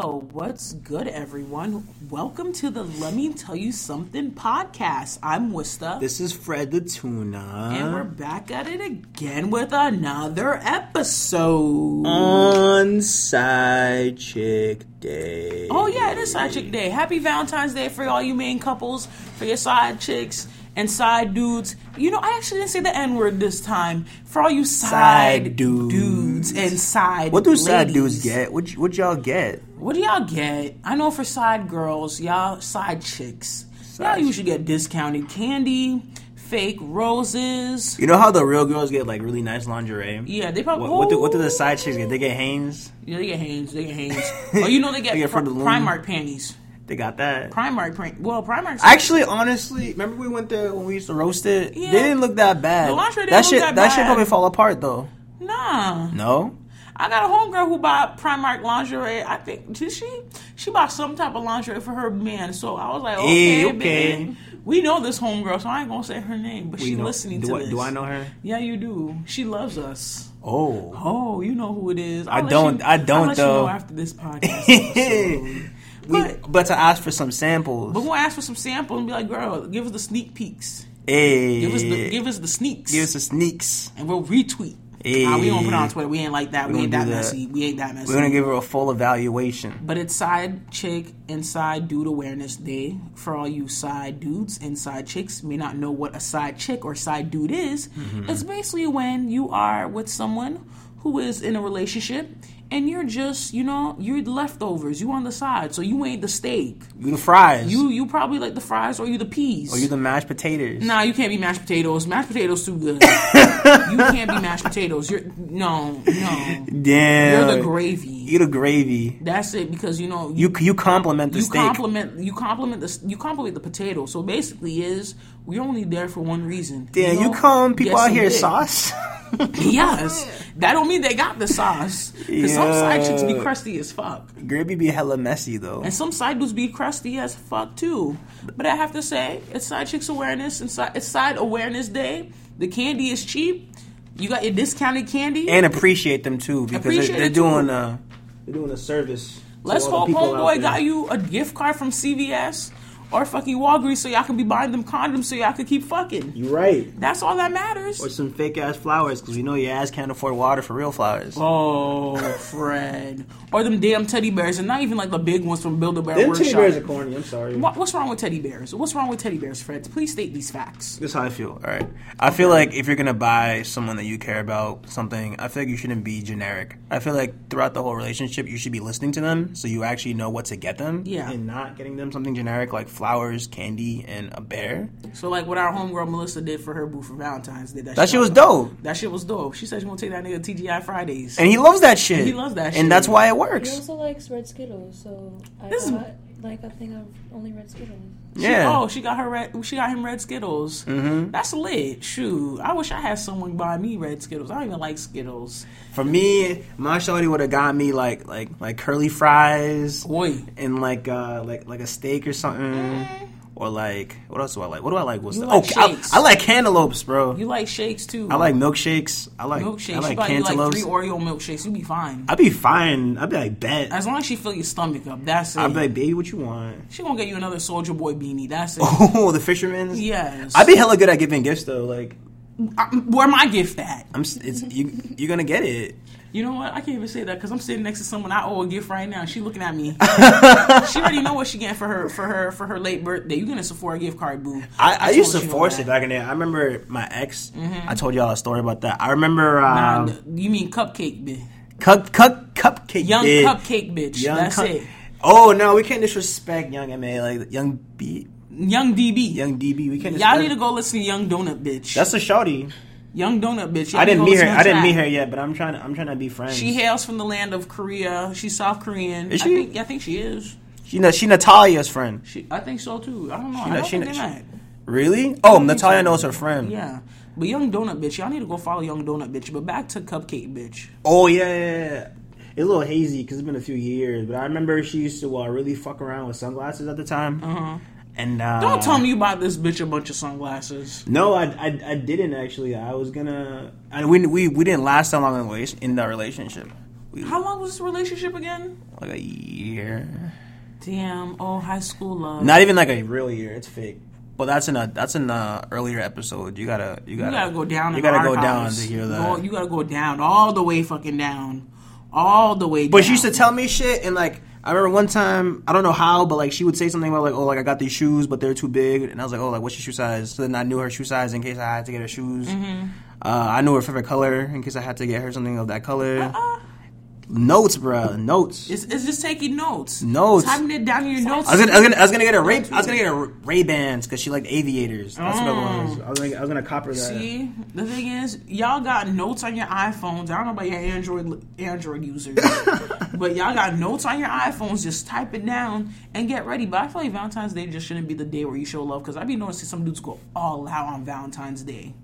Yo, what's good, everyone? Welcome to the Let Me Tell You Something podcast. I'm Wista. This is Fred the Tuna. and we're back at it again with another episode. on Side Chick Day. oh, yeah, it is Side Chick Day. Happy Valentine's Day for all you main couples, for your side chicks and side dudes. You know, I actually didn't say the N word this time. For all you side, Side dudes. dudes and side What do side dudes get? What, what y'all get? What do y'all get? I know for side girls, y'all side chicks. y'all usually get discounted candy, fake roses. You know how the real girls get like really nice lingerie? Yeah, they probably. What, what, do, what do the side chicks get? They get Hanes. Yeah, they get Hanes. They get Hanes. oh, you know they get, They get of the Primark panties. They got that. Primark print. Well, Primark. Actually, honestly, remember we went there when we used to roast it? Yeah. They didn't look that bad. The lingerie didn't that look shit, that that shit probably fall apart though. nah. No. I got a homegirl who bought Primark lingerie. I think did she? She bought some type of lingerie for her man. So I was like, eh, okay, Hey, okay. babe. We know this homegirl, so I ain't gonna say her name, but We she listening do to I, this. Do I know her? Yeah, you do. She loves us. Oh. Oh, you know who it is. I I'll let don't- you- I don't, I'll let though. You know after this podcast. We, But- but to ask for some samples. but we'll ask for some samples and be like, "Girl, give us the sneak peeks. hey, Give us the give us the sneaks, give us the sneaks. and we'll retweet." Hey. Nah, we don't put it on Twitter. We ain't like that. We, We ain't that, that. messy. We ain't that messy. We're gonna give her a full evaluation. But it's Side Chick inside Dude Awareness Day for all you side dudes and side chicks may not know what a side chick or side dude is. Mm-hmm. It's basically when you are with someone who is in a relationship and you're just, you know, you're the leftovers. You on the side, so you ain't the steak. You the fries. You you probably like the fries or you the peas. or you the mashed potatoes. Nah, you can't be mashed potatoes. Mashed potatoes too good. you can't be mashed potatoes. You're no, no. Damn. You're the gravy. You're the gravy. That's it because you know You you compliment the you steak. compliment you compliment the you compliment the potato. So basically, is we're only there for one reason. Damn, you know, calling people get out here sauce? Yes, that don't mean they got the sauce. Because some side chicks be crusty as fuck, Gravy be hella messy though. and some side dudes be crusty as fuck too. But I have to say, it's side chicks awareness and side, it's side awareness day. The candy is cheap. You got your discounted candy. And appreciate them too because they're, they're too. doing a they're doing a service. Let's hope homeboy got you a gift card from CVS or fucking Walgreens so y'all can be buying them condoms so y'all can keep fucking. You right. That's all that matters. Or some fake ass flowers because we know your ass can't afford water for real flowers. Oh, Fred. Or them damn teddy bears, and not even like the big ones from Build a Bear Them Workshop. teddy bears are corny. I'm sorry. What- What's wrong with teddy bears? What's wrong with teddy bears, Fred? Please state these facts. This is how I feel. All right. I feel like if you're gonna buy someone that you care about something, I feel like you shouldn't be generic. I feel like throughout the whole relationship, you should be listening to them so you actually know what to get them. Yeah. And not getting them something generic like flowers, candy, and a bear. So, like what our homegirl Melissa did for her boo for Valentine's Day. That that shit was dope. That shit was dope. She said she gonna take that nigga to TGI Fridays. And he loves that shit. He loves that shit. And that's why it works. He also likes red Skittles, so I This is- got like a thing of only red Skittles. She- Yeah. oh, she got her red. She got him red Skittles. Mm-hmm. That's lit. Shoot, I wish I had someone buy me red Skittles. I don't even like Skittles. For me, my shorty would have got me like like like curly fries Boy, and like uh like like a steak or something. Or like what else do I like? What do I like? What's You the, like oh, I, shakes. I like cantaloupes, bro. you like shakes too. I like milkshakes. I like milkshakes. I like you like cantaloupes. three Oreo milkshakes. You'd be fine. I'd be fine. I'd be like, bet. As long as she fill your stomach up, that's it. I'd be like, baby, what you want? she gonna get you another Soldier Boy beanie. That's it. Oh, the fisherman's. yes. I'd be hella good at giving gifts though. Like, I- where my gift at? I'm. It's you. You're gonna get it. You know what? I can't even say that because I'm sitting next to someone I owe a gift right now. She looking at me. she already know what she getting for her for her for her late birthday. You getting a Sephora gift card, boo? I, I, used to force it back in there. I remember my ex. I told y'all a story about that. I remember um, th- you mean cupcake, bitch? cup cup cupcake. Young bitch. cupcake, bitch. Young That's cup- it. Oh no, we can't disrespect young Ma like young B, Young DB. young DB. We can't. Y'all need to go listen to Young Donut, bitch. That's a shawty. Young Donut, bitch. I didn't meet her. I didn't meet her yet, but I'm trying. To, I'm trying to be friends. She hails from the land of Korea. She's South Korean. Is I she? think, I think she is. She, she Natalia's friend. She, I think so too. I don't know. She I don't she think she- Really? Oh, Natalia so. knows her friend. Yeah. But Young Donut Bitch, y'all need to go follow Young Donut Bitch. But back to Cupcake Bitch. Oh yeah, yeah, yeah. It's a little hazy because it's been a few years, but I remember she used to uh, really fuck around with sunglasses at the time. Uh-huh. And uh, Don't tell me you bought this bitch a bunch of sunglasses. No, I, I, I didn't actually. I was gonna. I, we, we we didn't last that long in, the relationship. We, How long was this relationship again? like a year. Damn. Oh, high school love. Not even like a real year. It's fake. But that's in a that's in a earlier episode. You gotta you gotta, you gotta go down. You gotta go down to hear Go- that. you gotta go down all the way, fucking down, all the way. But down. she used to tell me shit, and like I remember one time, I don't know how, but like she would say something about like, oh, like I got these shoes, but they're too big, and I was like, oh, like what's your shoe size? So then I knew her shoe size in case I had to get her shoes. Mm-hmm. Uh, I knew her favorite color in case I had to get her something of that color. Uh-uh. Notes, bruh, notes. It's, it's just taking notes. Notes. Typing it down in your notes. I was gonna, I was gonna, I was gonna get her Ray, I was gonna get her Ray Bans because she liked aviators. That's what it was. Oh. I was gonna, I was gonna cop her that. See, the thing is, y'all got notes on your iPhones. I don't know about your Android Android users, but y'all got notes on your iPhones. Just type it down and get ready. But I feel like Valentine's Day just shouldn't be the day where you show love because I be noticing some dudes go all out on Valentine's Day.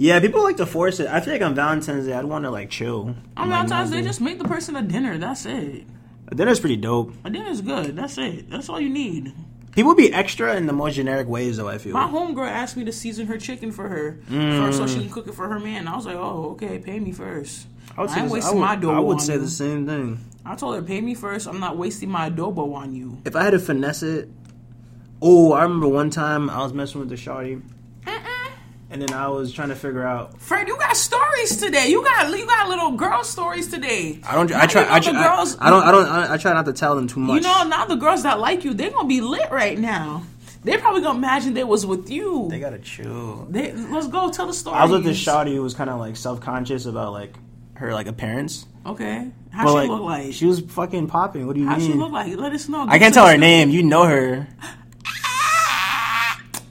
Yeah, people like to force it. I feel like on Valentine's Day, I'd want to like chill. On Like, Valentine's Day, just make the person a dinner. That's it. A dinner's pretty dope. A dinner's good. That's it. That's all you need. People be extra in the most generic ways, though. I feel. My homegirl asked me to season her chicken for her Mm. first so she can cook it for her man. I was like, oh, okay, pay me first. I would, say ain't this- wasting I would, my dough I would say you. the same thing. I told her, pay me first. I'm not wasting my adobo on you. If I had to finesse it, oh, I remember one time I was messing with the shawty, and then I was trying to figure out. Fred, you got stories today. You got you got little girl stories today. I don't. Now I try. you know I, the try girls. I, I don't. I don't. I, I try not to tell them too much. You know, now the girls that like you, they're gonna be lit right now. They're probably gonna imagine they was with you. they gotta chill. They, let's go tell the story. I was with this shawty who was kind of like self conscious about like her like appearance. Okay, how But she like, look like? she was fucking popping. What do you mean? how she look like? Let us know. I can't tell her name. You know her.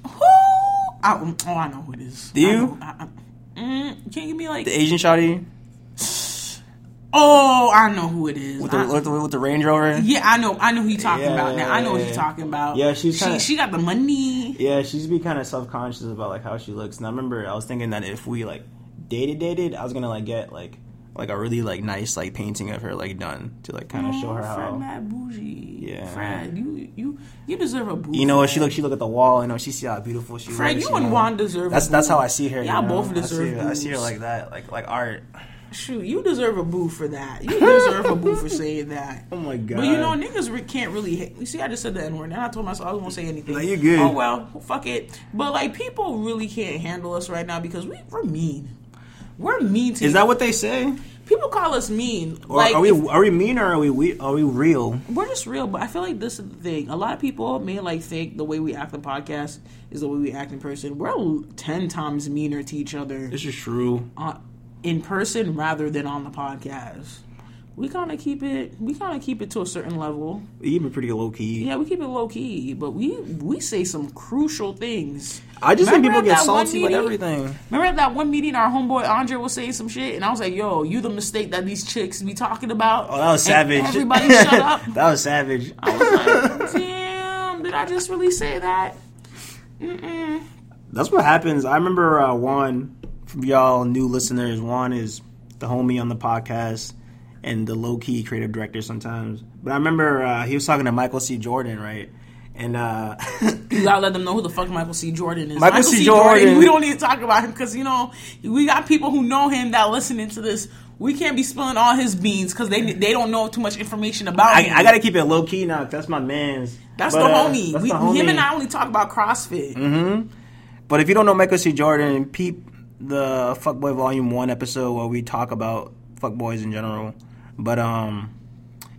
Who? I, oh, I know who it is. Do you? I know- I- I- mm, can you give me like? The Asian shawty oh, I know who it is. with the, I- with the with the Range Rover. yeah, I know. I know who you're talking Yeah, about now. I know what yeah, you yeah. talking about. Yeah, she's she kinda- she got the money. Yeah, she used be kind of self conscious about like how she looks. And I remember I was thinking that if we like dated dated, I was gonna like get like like a really like nice like painting of her like done to like kind of show her Fred how. mad bougie. Yeah. Fred, you you you deserve a boo. You know, what she look she look at the wall. You know, she see how beautiful she is. Fred, looks. you and know. Juan deserve. That's that's how I see her. Y'all you know? both I deserve. see, her, I see her like that, like like art. Shoot, you deserve a boo for that. You deserve a boo for saying that. Oh my god! But you know, niggas re- can't really. Hit. You see, I just said the N word, and I told myself I was gonna say anything. No, you good. Oh well, fuck it. But like, people really can't handle us right now because we, we're mean. We're mean to. is that what they say? people call us mean? Or like, are we if- are we mean or are we, we are we real? we're just real, but I feel like this is the thing. A lot of people may like think the way we act in podcast is the way we act in person. We're ten times meaner to each other This is true. uh, in person rather than on the podcast. We kind of keep it. We kind of keep it to a certain level. even pretty low key. Yeah, we keep it low key, but we we say some crucial things. I just think Remember people get salty with everything. Remember at that one meeting, our homeboy Andre was saying some shit, and I was like, "Yo, you the mistake that these chicks be talking about." Oh, that was savage. Everybody, shut up. that was savage. I was like, "Damn, did I just really say that?" Mm-mm. That's what happens. I remember uh, Juan, from y'all new listeners, Juan is the homie on the podcast and the low key creative director sometimes. But I remember uh, he was talking to Michael C. Jordan, right? And uh, You gotta let them know who the fuck Michael C. Jordan is. Michael C. Jordan. We don't need to talk about him because you know we got people who know him that listening to this. We can't be spilling all his beans because they they don't know too much information about him. I, I got to keep it low key now. That's my man's. That's But, the uh, homie. that's we, the homie. Him and I only talk about CrossFit. Mm-hmm. But if you don't know Michael C. Jordan, peep the Fuckboy Volume One episode where we talk about fuckboys in general. But um,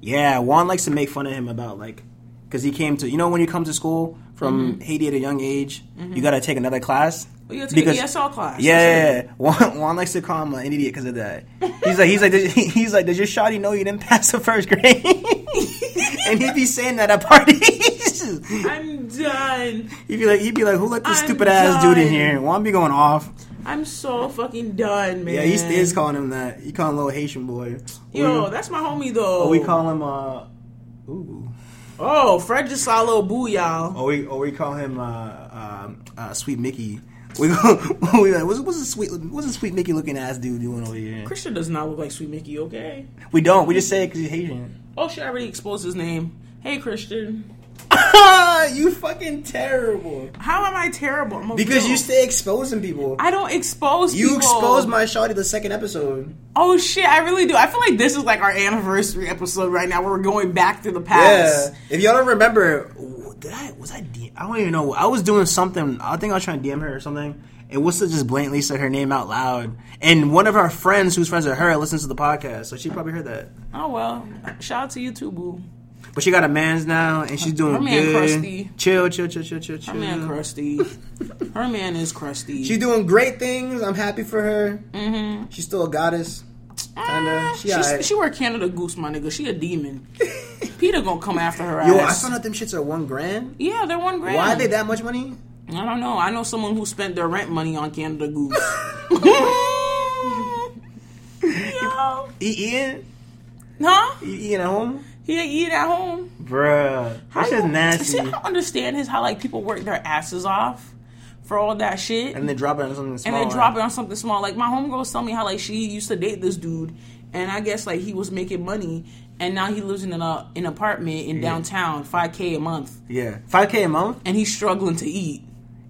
yeah, Juan likes to make fun of him about like, because he came to you know when you come to school from mm-hmm. Haiti at a young age, you mm-hmm. got to take another class. Well, you gotta take an ESL class. Yeah, yeah, yeah. Juan, Juan likes to call him uh, an idiot because of that. He's like, he's like, does, he's like, does your shawty know you didn't pass the first grade? and he'd be saying that at parties. I'm done. He'd be like, he'd be like, who let this I'm stupid ass dude in here? Juan be going off. I'm so fucking done, man. Yeah, he is calling him that. He call him little Haitian boy. Yo, we, that's my homie though. or we call him uh, ooh, Oh, Fred just saw a little boo, y'all. or we or we call him uh, um, uh, Sweet Mickey. We go, we like, what's, what's a sweet what's a sweet Mickey looking ass dude doing over here? Christian does not look like Sweet Mickey, okay? We don't. We just say it because he's Haitian. Oh shit, I already exposed his name. Hey Christian. You fucking terrible. How am I terrible? I'm Because you stay exposing people. I don't expose You people. exposed my shawty the second episode. Oh shit, I really do. I feel like this is like our anniversary episode right now where we're going back to the past. Yeah. If y'all don't remember, did I was I D- I don't even know. I was doing something. I think I was trying to DM her or something. And Wissa just blatantly said her name out loud. And one of our friends who's friends with her listens to the podcast, so she probably heard that. Oh well. Shout out to you too, boo. But she got a man's now, and she's doing Her man good. crusty. Chill, chill, chill, chill, chill, chill. Her man crusty. Her man is crusty. She's doing great things. I'm happy for her. Mm-hmm. She's still a goddess. Kinda. She She's, alright. she wear Canada Goose, my nigga. She a demon. Peter gonna come after her Yo, I found out them shits are one grand. yeah, they're one grand. Why are they that much money? I don't know. I know someone who spent their rent money on Canada Goose. Yo. E eating? Huh? E eating at home? He eat at home. Bruh. How That shit's you- nasty. See, I don't understand is how like people work their asses off for all that shit, And they drop it on something small. and small. they drop it on something small. Like my homegirls tell me how like she used to date this dude, and I guess like he was making money, and now he lives in an uh, an apartment in downtown, five k a month, Yeah. 5K a month? and he's struggling to eat.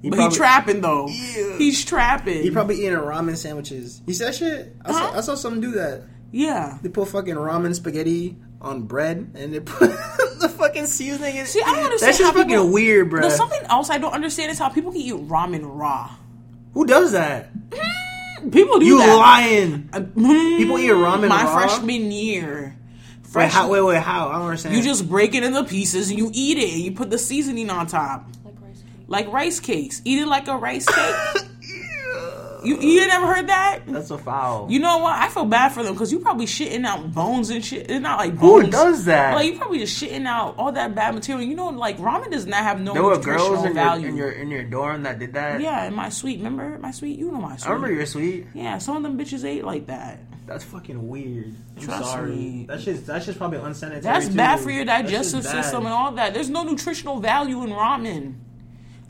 but probably- he trapping though. Ew. He's trapping. He probably eating ramen sandwiches. You see that shit? I, saw, Huh? I saw someone do that. yeah. They put fucking ramen spaghetti on bread and they put the fucking seasoning in See, I don't understand. That's just fucking people- weird, bro. No, something else I don't understand is how people can eat ramen raw. Who does that? Mm, people do that. You that. lying. Uh, mm, people eat ramen raw. my raw? freshman year. Wait, how, wait, wait, how? I don't understand. you just break it into pieces and you eat it. And you put the seasoning on top, Like rice cake. like rice cakes. Eat it like a rice cake. you you never heard that? That's a foul. You know what? I feel bad for them because you probably shitting out bones and shit. It's not like Who does that? Like you probably just shitting out all that bad material. You know, like ramen does not have no there were nutritional girls in your, value. in your in your dorm that did that. yeah, in my suite. Remember my suite? You know my suite. I remember your suite. Yeah, some of them bitches ate like that. That's fucking weird. I'm Trust sorry. me. That's just that's just probably unsanitary. That's too. bad for your digestive system and all that. There's no nutritional value in ramen.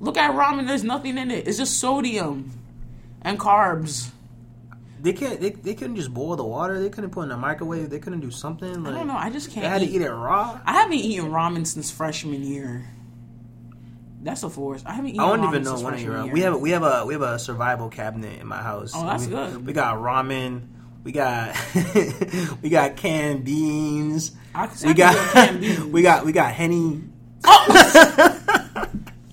Look at ramen. There's nothing in it. It's just sodium and carbs. They can't. They, they couldn't just boil the water. They couldn't put it in a microwave. They couldn't do something. Like, I don't know. I just can't. They had eat. to eat it raw. I haven't eaten ramen since freshman year. That's a force. I haven't eaten. I don't ramen even know since when year. We have a, we have a we have a survival cabinet in my house. Oh, that's we, good. We got ramen. We got we got canned beans. I We I got canned beans. we got we got henny.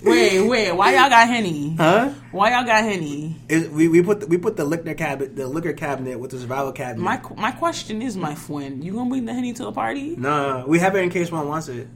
Wait, wait. Why y'all got henny? Huh? Why y'all got henny? It, we we put the, we put the liquor cabinet the liquor cabinet with the survival cabinet. My my question is, my friend, you gonna bring the henny to the party? Nah, we have it in case one wants it.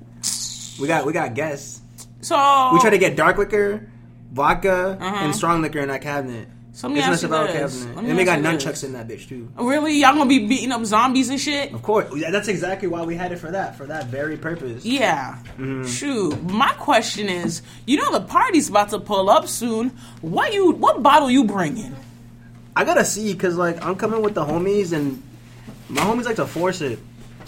We got we got guests. So We try to get dark liquor, vodka, Uh-huh. and strong liquor in that cabinet. So let me it's ask you this. cabinet. Let me And we got you this. nunchucks in that bitch too. Really, y'all gonna be beating up zombies and shit? Of course, yeah, that's exactly why we had it for that, for that very purpose. Yeah. Mm-hmm. Shoot. My question is, you know the party's about to pull up soon. What you what bottle you bringing? I gotta see because like I'm coming with the homies and my homies like to force it.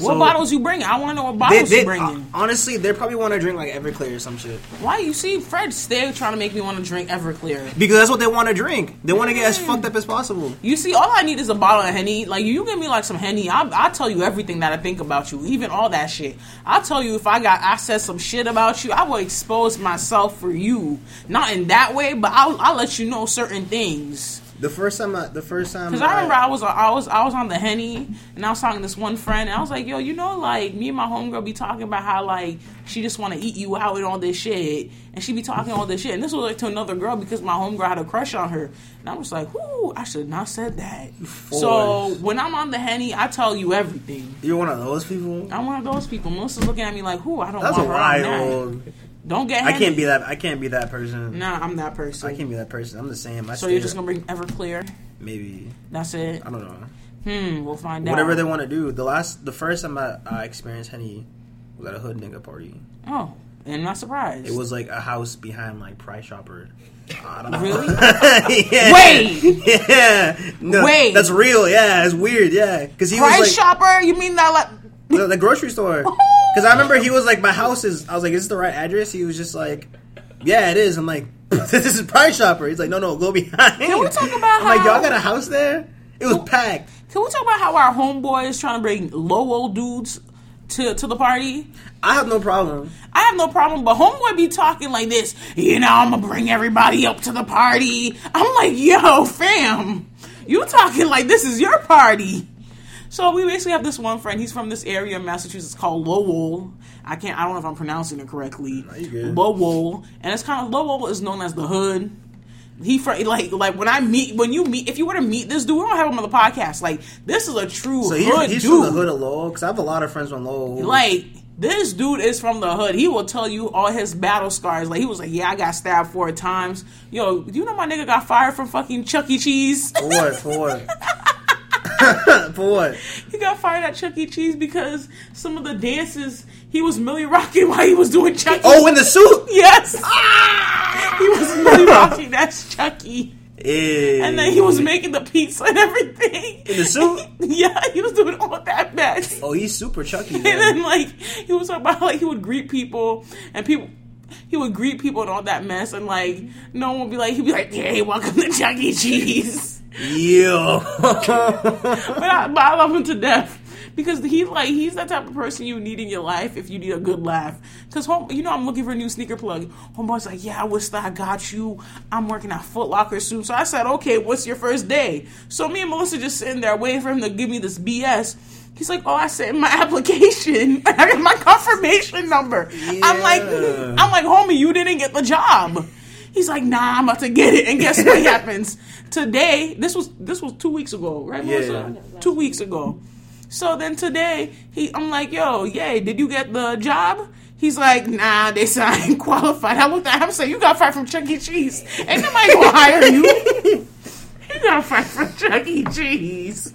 What So, bottles you bringing? I want to know what bottles they, you bringing. uh, honestly, they probably want to drink like Everclear or some shit Why you see Fred still trying to make me want to drink Everclear? because that's what they want to drink. They want to get as Mm. fucked up as possible. You see, all I need is a bottle of Henny. Like, you give me, like, some Henny, I'll, I'll tell you everything that I think about you, even all that shit. I'll tell you if I got, I said some shit about you, I will expose myself for you. Not in that way, but I'll, I'll let you know certain things. The first time, I, the first time, Cause I remember I was I was I was on the henny and I was talking to this one friend and I was like, yo, you know, like me and my homegirl be talking about how like she just want to eat you out and all this shit, and she be talking all this shit, and this was like to another girl because my homegirl had a crush on her, and I was like, whoo, I should not said that. So when I'm on the henny, I tell you everything. You're one of those people. I'm one of those people. Melissa's looking at me like, who? I don't That's want her on that. Don't get. I can't be that. I can't be that person. Nah, I'm that person. I can't be that person. I'm the same. I So you're just gonna bring Everclear? maybe That's it. I don't know. Hmm. We'll find out. Whatever they want to do. The last, the first time I, I experienced henny was at a hood nigga party. Oh, and I'm not surprised. It was like a house behind like Price Chopper. I don't know. Really? yeah. Wait! Yeah. No, Wait. That's real. Yeah, it's weird. Yeah, because he Price was like shopper? You mean that like the, the grocery store. Because I remember he was like, my house is. I was like, is this the right address? He was just like, yeah, it is. I'm like, this is Price Chopper. He's like, no, no, go behind. Can we talk about I'm like, y'all got a house there? It was packed. Can we talk about how our homeboy is trying to bring low old dudes to to the party? I have no problem. I have no problem, but homeboy be talking like this. You know, I'm gonna bring everybody up to the party. I'm like, yo, fam, you talking like this is your party. So we basically have this one friend. He's from this area in Massachusetts called Lowell. I can't. I don't know if I'm pronouncing it correctly. Lowell, and it's kind of Lowell is known as the hood. He fr- like like when I meet when you meet if you were to meet this dude, we don't have him on the podcast. Like this is a true So hood he's, he's dude. from the hood of Lowell because I have a lot of friends from Lowell. Like this dude is from the hood. He will tell you all his battle scars. Like he was like, yeah, I got stabbed four times. Yo, do you know my nigga got fired from fucking Chuck E. Cheese? for what? For what? for what? he got fired at Chuck E. Cheese because some of the dances he was Millie rocking while he was doing Chuck E. Oh, in the suit. yes, ah! he was Millie rocking. That's Chucky. Yeah. Eh. And then he was making the pizza and everything. In the suit? yeah, he was doing all that mess. Oh, he's super Chucky. And then like he was talking about like he would greet people and people he would greet people and all that mess and like no one would be like he'd be like, Hey, welcome to Chuck E. Cheese. Yeah. but, I, but I love him to death. Because he like he's that type of person you need in your life if you need a good laugh. Cause home, you know I'm looking for a new sneaker plug. Homeboy's like, yeah, I wish that I got you. I'm working at Foot Locker soon. So I said, okay, what's your first day? So me and Melissa just sitting there waiting for him to give me this BS. He's like, oh, I sent my application. I got my confirmation number. I'm like, I'm like, homie, you didn't get the job. He's like, nah, I'm about to get it. And guess what happens? Today, this was this was two weeks ago, right, Yeah. Two weeks ago. So then today, he I'm like, yo, yay, did you get the job? He's like, nah, they said I ain't qualified. I looked at him and said, you got fired from Chuck E. Cheese. Ain't nobody gonna hire you. you got fired from Chuck E. Cheese.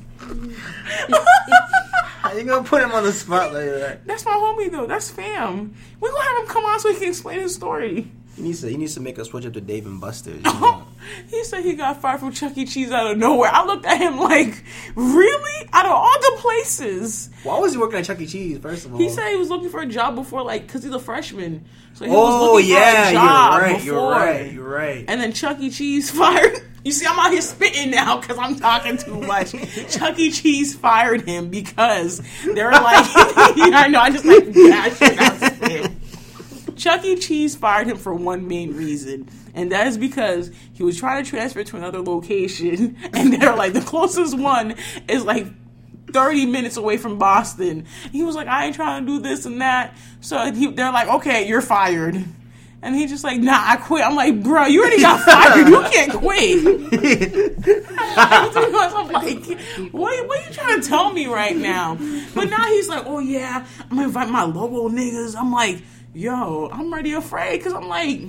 How you gonna put him on the spot like that? That's my homie though. That's fam. We gonna have him come on so he can explain his story. He needs to. He needs to make a switch up to Dave and Buster's. you know? he said he got fired from Chuck E. Cheese out of nowhere. I looked at him like, really? Out of all the places. Why was he working at Chuck E. Cheese? First of all, He said he was looking for a job before, like, because he's a freshman. So he "Oh was looking yeah, for a job you're right. before. You're right. You're right." And then Chuck E. Cheese fired. You see, I'm out here spitting now because I'm talking too much. Chuck E. Cheese fired him because they were like, I know, I just like dash it out spit. Chuck E. Cheese fired him for one main reason, and that is because he was trying to transfer to another location, and they're like, the closest one is like 30 minutes away from Boston. He was like, I ain't trying to do this and that. So he, they're like, okay, you're fired. And he's just like, nah, I quit. I'm like, bro, you already got fired. You can't quit. I'm like, what, what are you trying to tell me right now? But now he's like, oh yeah, I'm gonna invite my local niggas. I'm like, yo, I'm already afraid because I'm like,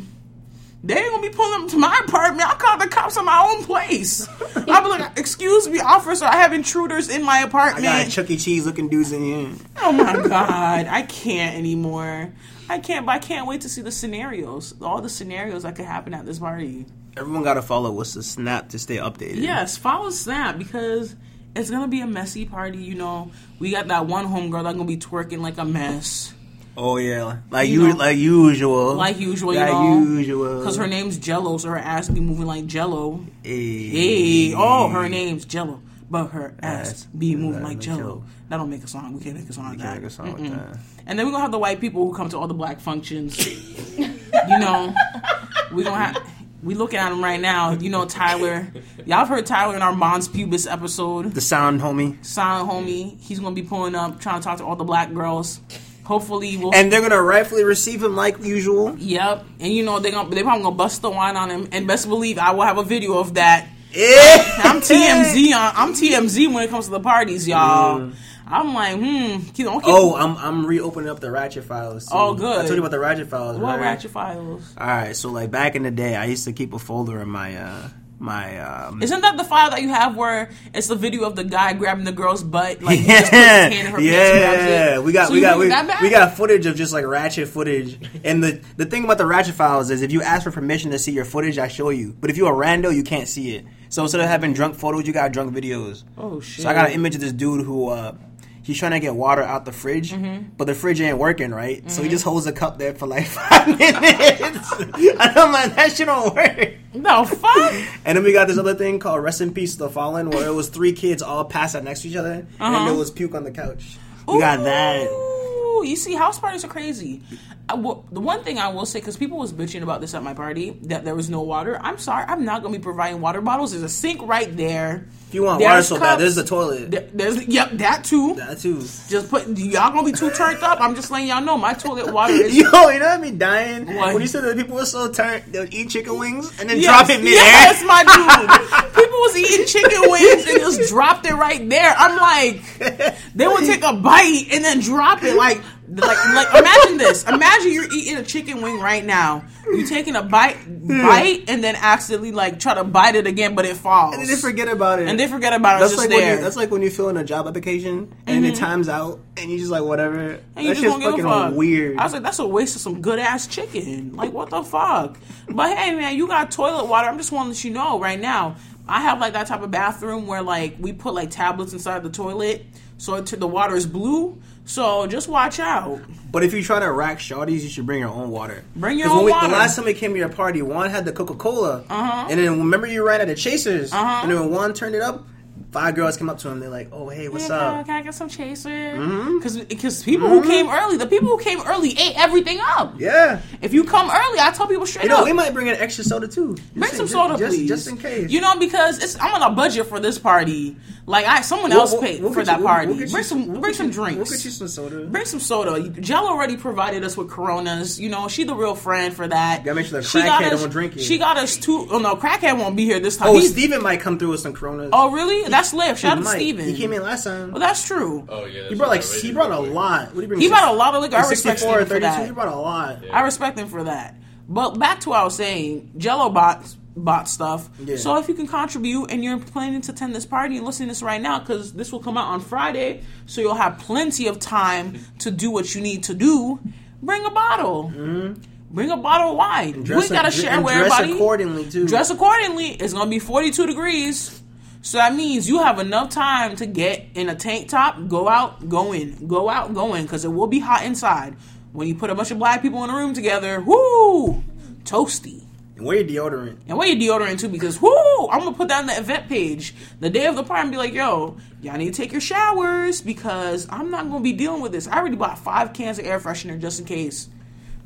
they ain't gonna be pulling up to my apartment. I'll call the cops on my own place. I'll be like, excuse me, officer, I have intruders in my I got apartment. Chuck E. Cheese looking dudes in here. Oh my god, I can't anymore. I can't, but I can't wait to see the scenarios, all the scenarios that could happen at this party. Everyone got to follow what's the snap to stay updated. Yes, follow Snap because it's gonna be a messy party. You know, we got that one homegirl that's gonna be twerking like a mess, Oh yeah, like You know. like usual. like usual. You like know, usual. because her name's Jello, so her ass be moving like Jello. Hey. Hey, oh, her name's Jello, but her ass Ass be moving like like Jello. Jello. That don't make a song. We can't make a song like can't that. make a song Mm-mm. that. And then we're gonna have the white people who come to all the black functions. you know, we gonna have. We looking at him right now. You know, Tyler. Y'all have heard Tyler in our Mons Pubis episode. the sound, homie. Silent homie. He's gonna be pulling up, trying to talk to all the black girls. Hopefully, we'll. And they're gonna rightfully receive him like usual. yep. And you know they're gonna they probably gonna bust the wine on him. And best believe I will have a video of that. Yeah. I'm TMZ on. I'm TMZ when it comes to the parties, y'all. I'm like, hmm. keep- keep, Oh, I'm I'm reopening up the Ratchet files. Too. Oh, good. I told you about the Ratchet files. what right? ratchet files? All right, so like back in the day, I used to keep a folder in my uh my um. Isn't that the file that you have where it's the video of the guy grabbing the girl's butt? Like, he just his hand in her pants and grabs yeah, it? we got So we got we, we got footage of just like ratchet footage. And the the thing about the ratchet files is if you ask for permission to see your footage, I show you. But if you're a rando, you can't see it. So instead of having drunk photos, you got drunk videos. Oh shit! So I got an image of this dude who uh he's trying to get water out the fridge, Mm-hmm. but the fridge ain't working right. So he just holds a cup there for like five minutes. and I'm like, that shit don't work. No fuck. And then we got this other thing called Rest in Peace the Fallen, where it was three kids all passed out next to each other, and Uh-huh. there was puke on the couch. We got that. You see, house parties are crazy. Will- the one thing I will say, because people was bitching about this at my party, that there was no water. I'm sorry, I'm not gonna be providing water bottles. There's a sink right there. If you want water There's so bad, there's a toilet. There- There's yep, that too. That too. Just put y'all gonna be too turned up. I'm just letting y'all know my toilet water is. Yo, you know what I mean? Dying What? when you said that people were so turned, they would eat chicken wings and then Yes, drop it in midair. yes, my dude. Was eating chicken wings and just dropped it right there. I'm like, they would take a bite and then drop it like like like imagine this imagine you're eating a chicken wing right now You're taking a bite hmm. bite and then accidentally like try to bite it again but it falls and they forget about it. and they forget about it That's like just when there you, that's like when you fill in a job application and it mm-hmm. times out and you just like whatever. and that just shit's fucking fuck. weird. I was like, that's a waste of some good ass chicken. Like, what the fuck? But hey, man, you got toilet water. I'm just want to let you know right now. I have like that type of bathroom where like we put like tablets inside the toilet, so it, the water is blue. So just watch out. But if you try to rack shawties, you should bring your own water. Bring your own we- water. The last time we came to your party, Juan had the Coca Cola, Uh-huh. and then remember you ran out of chasers, Uh-huh. and then when Juan turned it up, five girls came up to him. They're like, "Oh hey, what's I- up?" can I get some chaser? Mm-hmm. Because because people who came early, the people who came early ate everything up. Yeah, If you come early, I tell people straight you know up. we might bring an extra soda too. Just Bring in- some just- soda, just, please. just in case. You know, because it's I'm on a budget for this party. Like I, someone else we'll- paid we'll for that you- party. bring you- some, bring some you- drinks. We'll get you some soda. Bring some soda. Jell already provided us with Coronas. You know, she the real friend for that. Gotta make sure the She got crackhead us- don't drink it. She got us two. Oh no, crackhead won't be here this time. oh, He's- Steven might come through with some Coronas. oh really? That's lit. Shout out to might. Steven. He came in last time. Well, that's true. Oh yeah. he brought like he brought a lot. What did he bring? He brought a lot of liquor. I respect 64 Steven for that. He brought a lot. I respect him for that. But back to what I was saying, Jello bought bought stuff. Yeah. So if you can contribute and you're planning to attend this party and listening to this right now, because this will come out on Friday, so you'll have plenty of time to do what you need to do. Bring a bottle. Bring a bottle of wine. Mm-hmm. We gotta ac- share and with dress everybody. accordingly too. Dress accordingly. It's gonna be 42 degrees. So that means you have enough time to get in a tank top, go out, go in, go out, go in, because it will be hot inside. When you put a bunch of black people in a room together, whoo, toasty. And wear your deodorant. And wear your deodorant too, because whoo, I'm gonna put that on the event page the day of the party and be like, yo, y'all need to take your showers because I'm not gonna be dealing with this. I already bought five cans of air freshener just in case.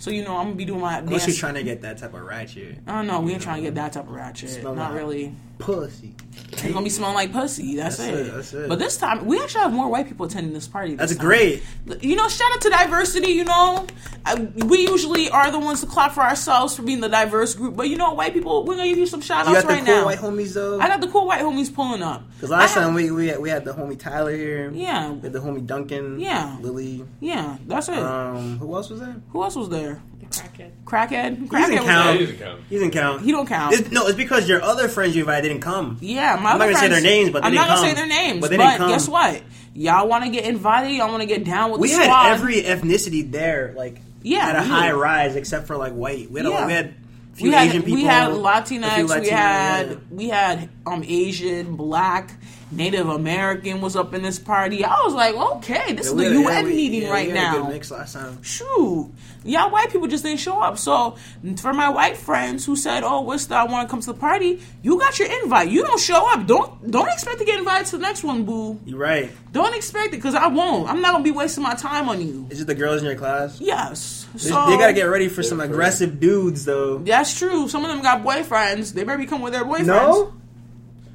So you know I'm gonna be doing my Unless dance. you're trying to get that type of ratchet. I don't know. We ain't trying to get mm-hmm. that type of ratchet. Smell Not really. Pussy. It's gonna be smelling like pussy. That's, That's it. it, that's it. But this time, we actually have more white people attending this party. this That's time. great. You know, shout out to diversity. You know, I, we usually are the ones to clap for ourselves for being the diverse group. But you know, white people, we're gonna give you some shout You outs got the right cool now. white homies though. I got the cool white homies pulling up. Because last I have- time we we had, we had the homie Tyler here. Yeah. We had the homie Duncan. Yeah. Lily. Yeah, that's it. Um, who else was there? Who else was there? Crackhead. Crackhead. He Crackhead doesn't count. He doesn't count. He didn't count. He don't count. It's, no, it's because your other friends you invited didn't come. Yeah, my I'm not gonna say their names, but they I'm didn't not gonna come. say their names. But But, they come. guess what? Y'all want to get invited? Y'all want to get down with We the had squad? every ethnicity there, like Yeah, at a high did. rise, except for like white. We had, a- we had a few we had Asian people. we had a few Latinx, we had yeah. we had um Asian, black, Native American was up in this party. I was like, okay, this Yeah, is the had UN we- meeting yeah, we right had a good now. mix last time. Shoot, y'all white people just didn't show up. So for my white friends who said, "Oh, Worcester, I want to come to the party," you got your invite. You don't show up. Don't don't expect to get invited to the next one, boo. You're right. Don't expect it because I won't. I'm not gonna be wasting my time on you. Is it the girls in your class? Yes. So they gotta get ready for some aggressive dudes, though. That's true. Some of them got boyfriends. They better be coming with their boyfriends. No.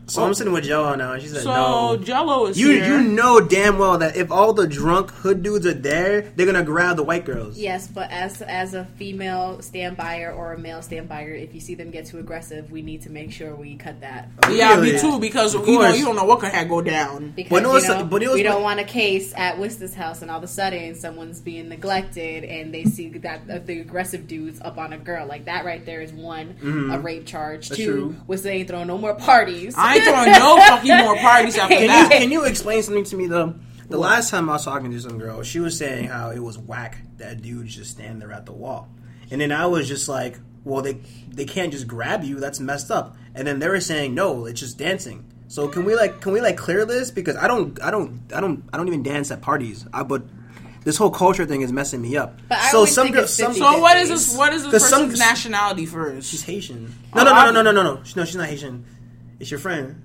So I'm sitting with Jello now, and she said So no. Jello is You here. you know damn well that if all the drunk hood dudes are there, they're gonna grab the white girls. Yes, but as as a female stand buyer or a male stand buyer, if you see them get too aggressive, we need to make sure we cut that. yeah, Really? me too. Because you know you don't know what could have go down. Because But no, you know, but it was we like- don't want a case at Wister's house, and all of a sudden someone's being neglected, and they see that uh, the aggressive dudes up on a girl. Like that right there is one a rape charge. Mm-hmm. That's Two, true. Wister ain't throwing no more parties. I ain't throwing no fucking more parties after Can Can that. you, can you explain something to me though? The last time I was talking to some girl, she was saying how it was whack that dudes just stand there at the wall, and then I was just like, "Well, they they can't just grab you. That's messed up." And then they were saying, "No, it's just dancing." So can we like can we like clear this because I don't I don't I don't I don't even dance at parties. I but this whole culture thing is messing me up. But I so some think girls some So what is this? What is this 'Cause some- nationality first? she's Haitian. No no no no no no no no she's not Haitian. It's your friend.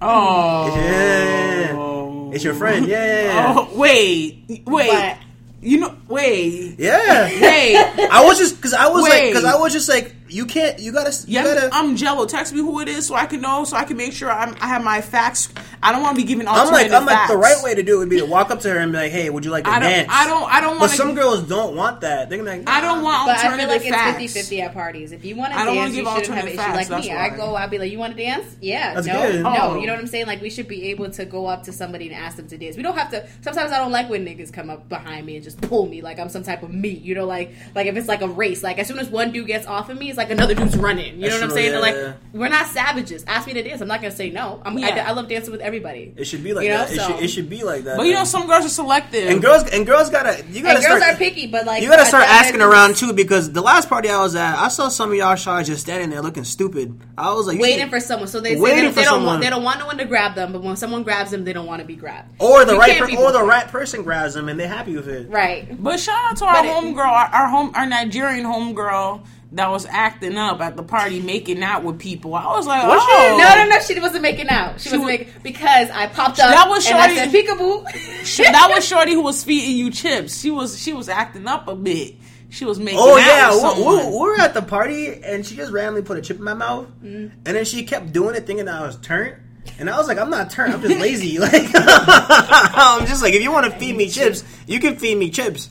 Oh, Yeah. It's your friend. Yeah. yeah, yeah. Oh, wait, wait. But You know, wait, Yeah. wait. I was just because I was like because I was just like you can't you gotta you Yeah, gotta. I'm Jello. Text me who it is so I can know, so I can make sure I'm, I have my facts. I don't want to be giving I'm like I'm like the right way to do it would be to walk up to her and be like, hey, would you like to I don't. dance? I don't. I don't want. But want. some girls don't want that. They're gonna be like, I don't want But I feel like facts. it's 50 50 at parties. If you want to I don't wanna dance, give you shouldn't have alternative an issue. Like me, that's I go, I'll be like, you want to dance? Yeah. That's no, good. no. Oh. You know what I'm saying? Like, we should be able to go up to somebody and ask them to dance. We don't have to. Sometimes I don't like when niggas come up behind me and just pull me like I'm some type of meat. You know, like like if it's like a race. Like, as soon as one dude gets off of me, it's like another dude's running. You That's know what I'm true, saying? yeah, like, yeah. we're not savages. Ask me to dance. I'm not going to say no. I'm, I, Yeah. I love dancing with everybody. It should be like You know, that. It, so- should, it should be like that. But you know, some girls are selective. and girls and girls gotta you gotta And girls are picky, but like you gotta start I- asking around too because the last party I was at, I saw some of y'all shy just standing there looking stupid. I was like, waiting should- for someone. So they, Waiting they, for they don't someone. want they don't want no one to grab them, but when someone grabs them, they don't want to be grabbed. or the You right per- be or the right person grabs them and they're happy with it. Right. But shout out to our But it- homegirl, our, our home, our Nigerian homegirl that was acting up at the party, making out with people. I was like, Was she? oh, No, no, no. She wasn't making out. She, She was was- making because I popped up That was and I shorty- said peekaboo. Sh- that was Shorty who was feeding you chips. She was she was acting up a bit. She was making Oh out yeah, with we, someone. we, we were at the party and she just randomly put a chip in my mouth, Mm. and then she kept doing it, thinking that I was turned. And I was like, I'm not turned. I'm just lazy. Like, I'm just like, if you want to feed me chips, you can feed me chips.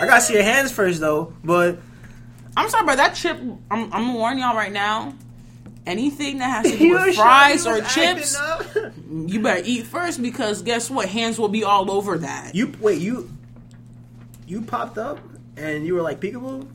I gotta see your hands first, though. But I'm sorry, but that chip. I'm, I'm gonna warn y'all right now. Anything that has to do with fries sure or chips, you better eat first because guess what? Hands will be all over that. You wait, you you popped up and you were like peekaboo.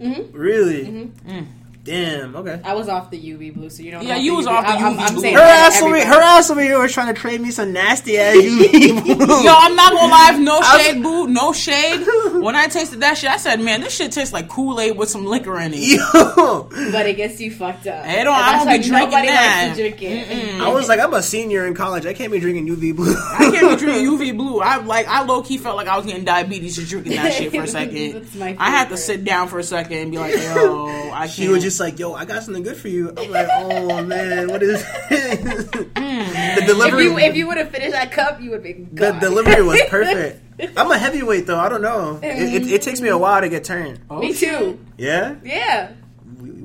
Mhm. Really? Mm. Damn. Okay. I was off the UV blue, so you don't. Know. Yeah, know you was UV. off the I'm, I'm, UV I'm blue. saying Her ass over her ass over here was trying to trade me some nasty ass UV. Yo, I'm not gonna lie, no shade, boo, no shade. When I tasted that shit, I said, man, this shit tastes like Kool Aid with some liquor in it. Yo. But it gets you fucked up. I don't- I don't why be drinking that. likes to drink it. I was like, I'm a senior in college. I can't be drinking UV blue. I can't be drinking UV blue. I like I low key felt like I was getting diabetes just drinking that shit for a second. That's my I had to sit down for a second and be like, yo, I can't. She was just like, "Yo, I got something good for you." I'm like, "Oh man, what is?" Hmm. the If delivery. you if you would have finished that cup, you would be the delivery was perfect. I'm a heavyweight though. I don't know. It, it, it takes me a while to get turned. Oh, Me too. Yeah, Yeah.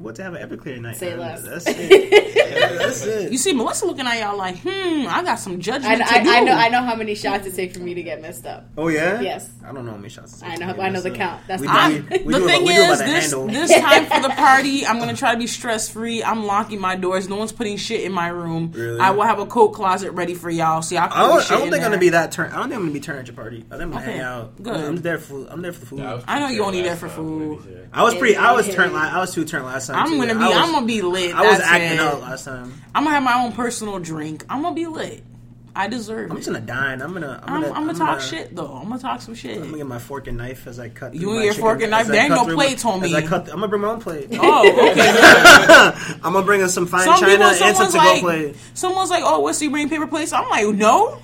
We, we want to have an Everclear night. Say less. That's it. Yeah, that's it. You see, Melissa looking at y'all like, hmm, I got some judgment I, to do. I know I know how many shots it takes for me to get messed up. Oh yeah. Yes. I don't know how many shots. it's I know- to I know the this count. That's we, fine. we, we the do thing it, we do it by is, this handle. this time for the party, I'm gonna try to be stress free. I'm locking my doors. No one's putting shit in my room. Really? I will have a coat closet ready for y'all, so y'all I don't, I don't in think I'm there. gonna be that turn. I don't think I'm gonna be turned at your party. I think I'm gonna Okay, hang out. good. I'm there for. I'm there for the food. I know you prepared only there last for food. let me see. I was pretty. I was turned. I was too turned last time. I'm gonna be. Was, I'm gonna be lit. I was acting up last time. I'm gonna have my own personal drink. I'm gonna be lit. I deserve it. I'm it. just gonna dine. I'm gonna. I'm I'm, gonna, I'm gonna talk shit though. I'm gonna talk some shit. I'm gonna get my fork and knife as I cut. You and your chicken- fork and knife? There ain't no plates, my, homie. I cut, I'm gonna bring my own plate. Oh, okay. I'm gonna bring us some fine Some china people, and some to go like, plate. someone's like, "Oh, what's so you bring paper plates?" I'm like, "No,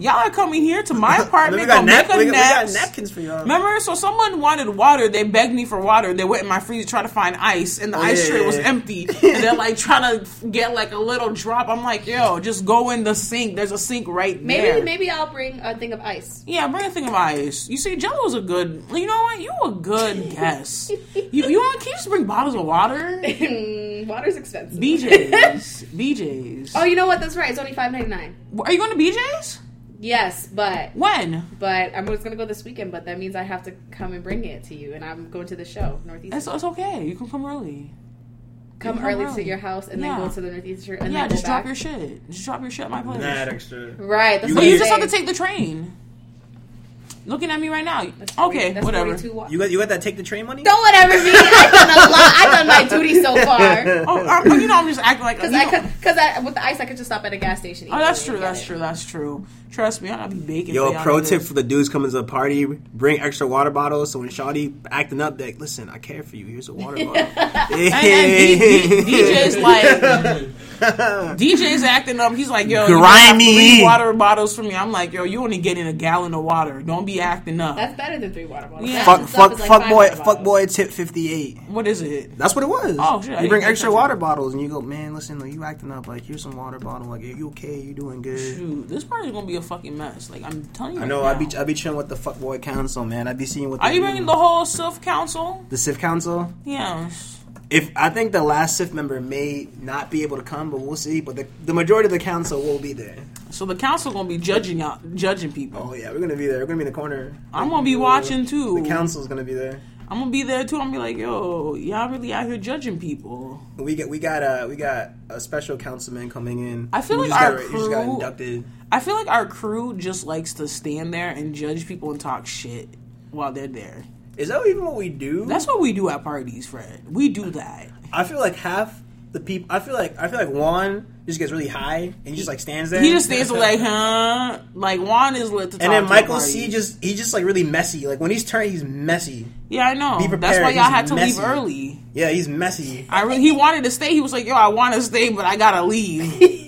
y'all are coming here to my apartment. we got, go nap- make a we, we got napkins for y'all. Remember, so someone wanted water. They begged me for water. They went in my freezer to try to find ice, and the Oh, ice yeah, tray yeah, was yeah. empty. and they're like trying to get like a little drop. I'm like, yo, just go in the sink. There's a sink right Maybe there. maybe maybe I'll bring a thing of ice. Yeah, bring a thing of ice. You see, Jello's a good. You know what? You a good guess. you you want? Can you just bring bottles of water? Mm, water's expensive. BJ's. BJ's. Oh, you know what? That's right. It's only five ninety nine. Are you going to BJ's? Yes, but When? but I'm just gonna go this weekend. But that means I have to come and bring it to you, and I'm going to the show Northeast. It's, it's okay. You can come early. come come early, early. to your house, and Yeah. then go to the Northeast shirt, and yeah, then just drop back. your shit. Just drop your shit at my place. Mad extra. Right. That's You what But you just have to take the train. Looking at me right now. That's 40 Okay, that's whatever. You got you got that take the train money? Don't whatever me. I've done a lot. I've done my duty so far. Oh, uh, you know, I'm just acting like Because I because I with the ice, I could just stop at a gas station. Oh, that's easily true. That's true. it. That's true. Trust me, I'll be baking. Yo, for y'all pro niggas. tip for the dudes coming to the party: bring extra water bottles. So when Shawty acting up, like, listen. I care for you. Here's a water bottle. And, and D- D- DJ's like, DJ's acting up. He's like, yo, you gotta have Grimy. three water bottles for me. I'm like, yo, you only getting a gallon of water. Don't be acting up. That's better than three water bottles. Yeah. fuck, fuck, like fuck boy, water fuck boy. Tip fifty eight. what is it? That's what it was. Oh, shit, You bring extra water that. bottles, and you go, man. Listen, though, you acting up. Like, here's some water bottle. Like, are you okay? You doing good? Shoot, this party's gonna be a fucking mess. Like I'm telling you. I know. right I be. I be chilling with the fuckboy council, man. I be seeing what. Are you bringing the whole Sylph Council? the Sif council? Yes. If I think the last Sif member may not be able to come, but we'll see. But the, the majority of the council will be there. So the council gonna be judging y'all, judging people. Oh yeah, we're gonna be there. We're gonna be in the corner. I'm gonna be watching too. The council's gonna be there. I'm gonna be there too. I'm gonna be like, yo, y'all really out here judging people. We get we got a we got a special councilman coming in. I feel who like just our got, he just got crew- inducted. I feel like our crew just likes to stand there and judge people and talk shit while they're there. Is that even what we do? That's what we do at parties, Fred. We do that. I feel like half the people. I feel like I feel like Juan just gets really high and he just like stands there. He just stands there like, huh? Like Juan is lit to talk And then to Michael C just he just like really messy. Like when he's turning, he's messy. yeah, I know. Be That's why y'all he's had to messy. leave early. Yeah, he's messy. I really, he wanted to stay. He was like, "Yo, I want to stay, but I gotta leave."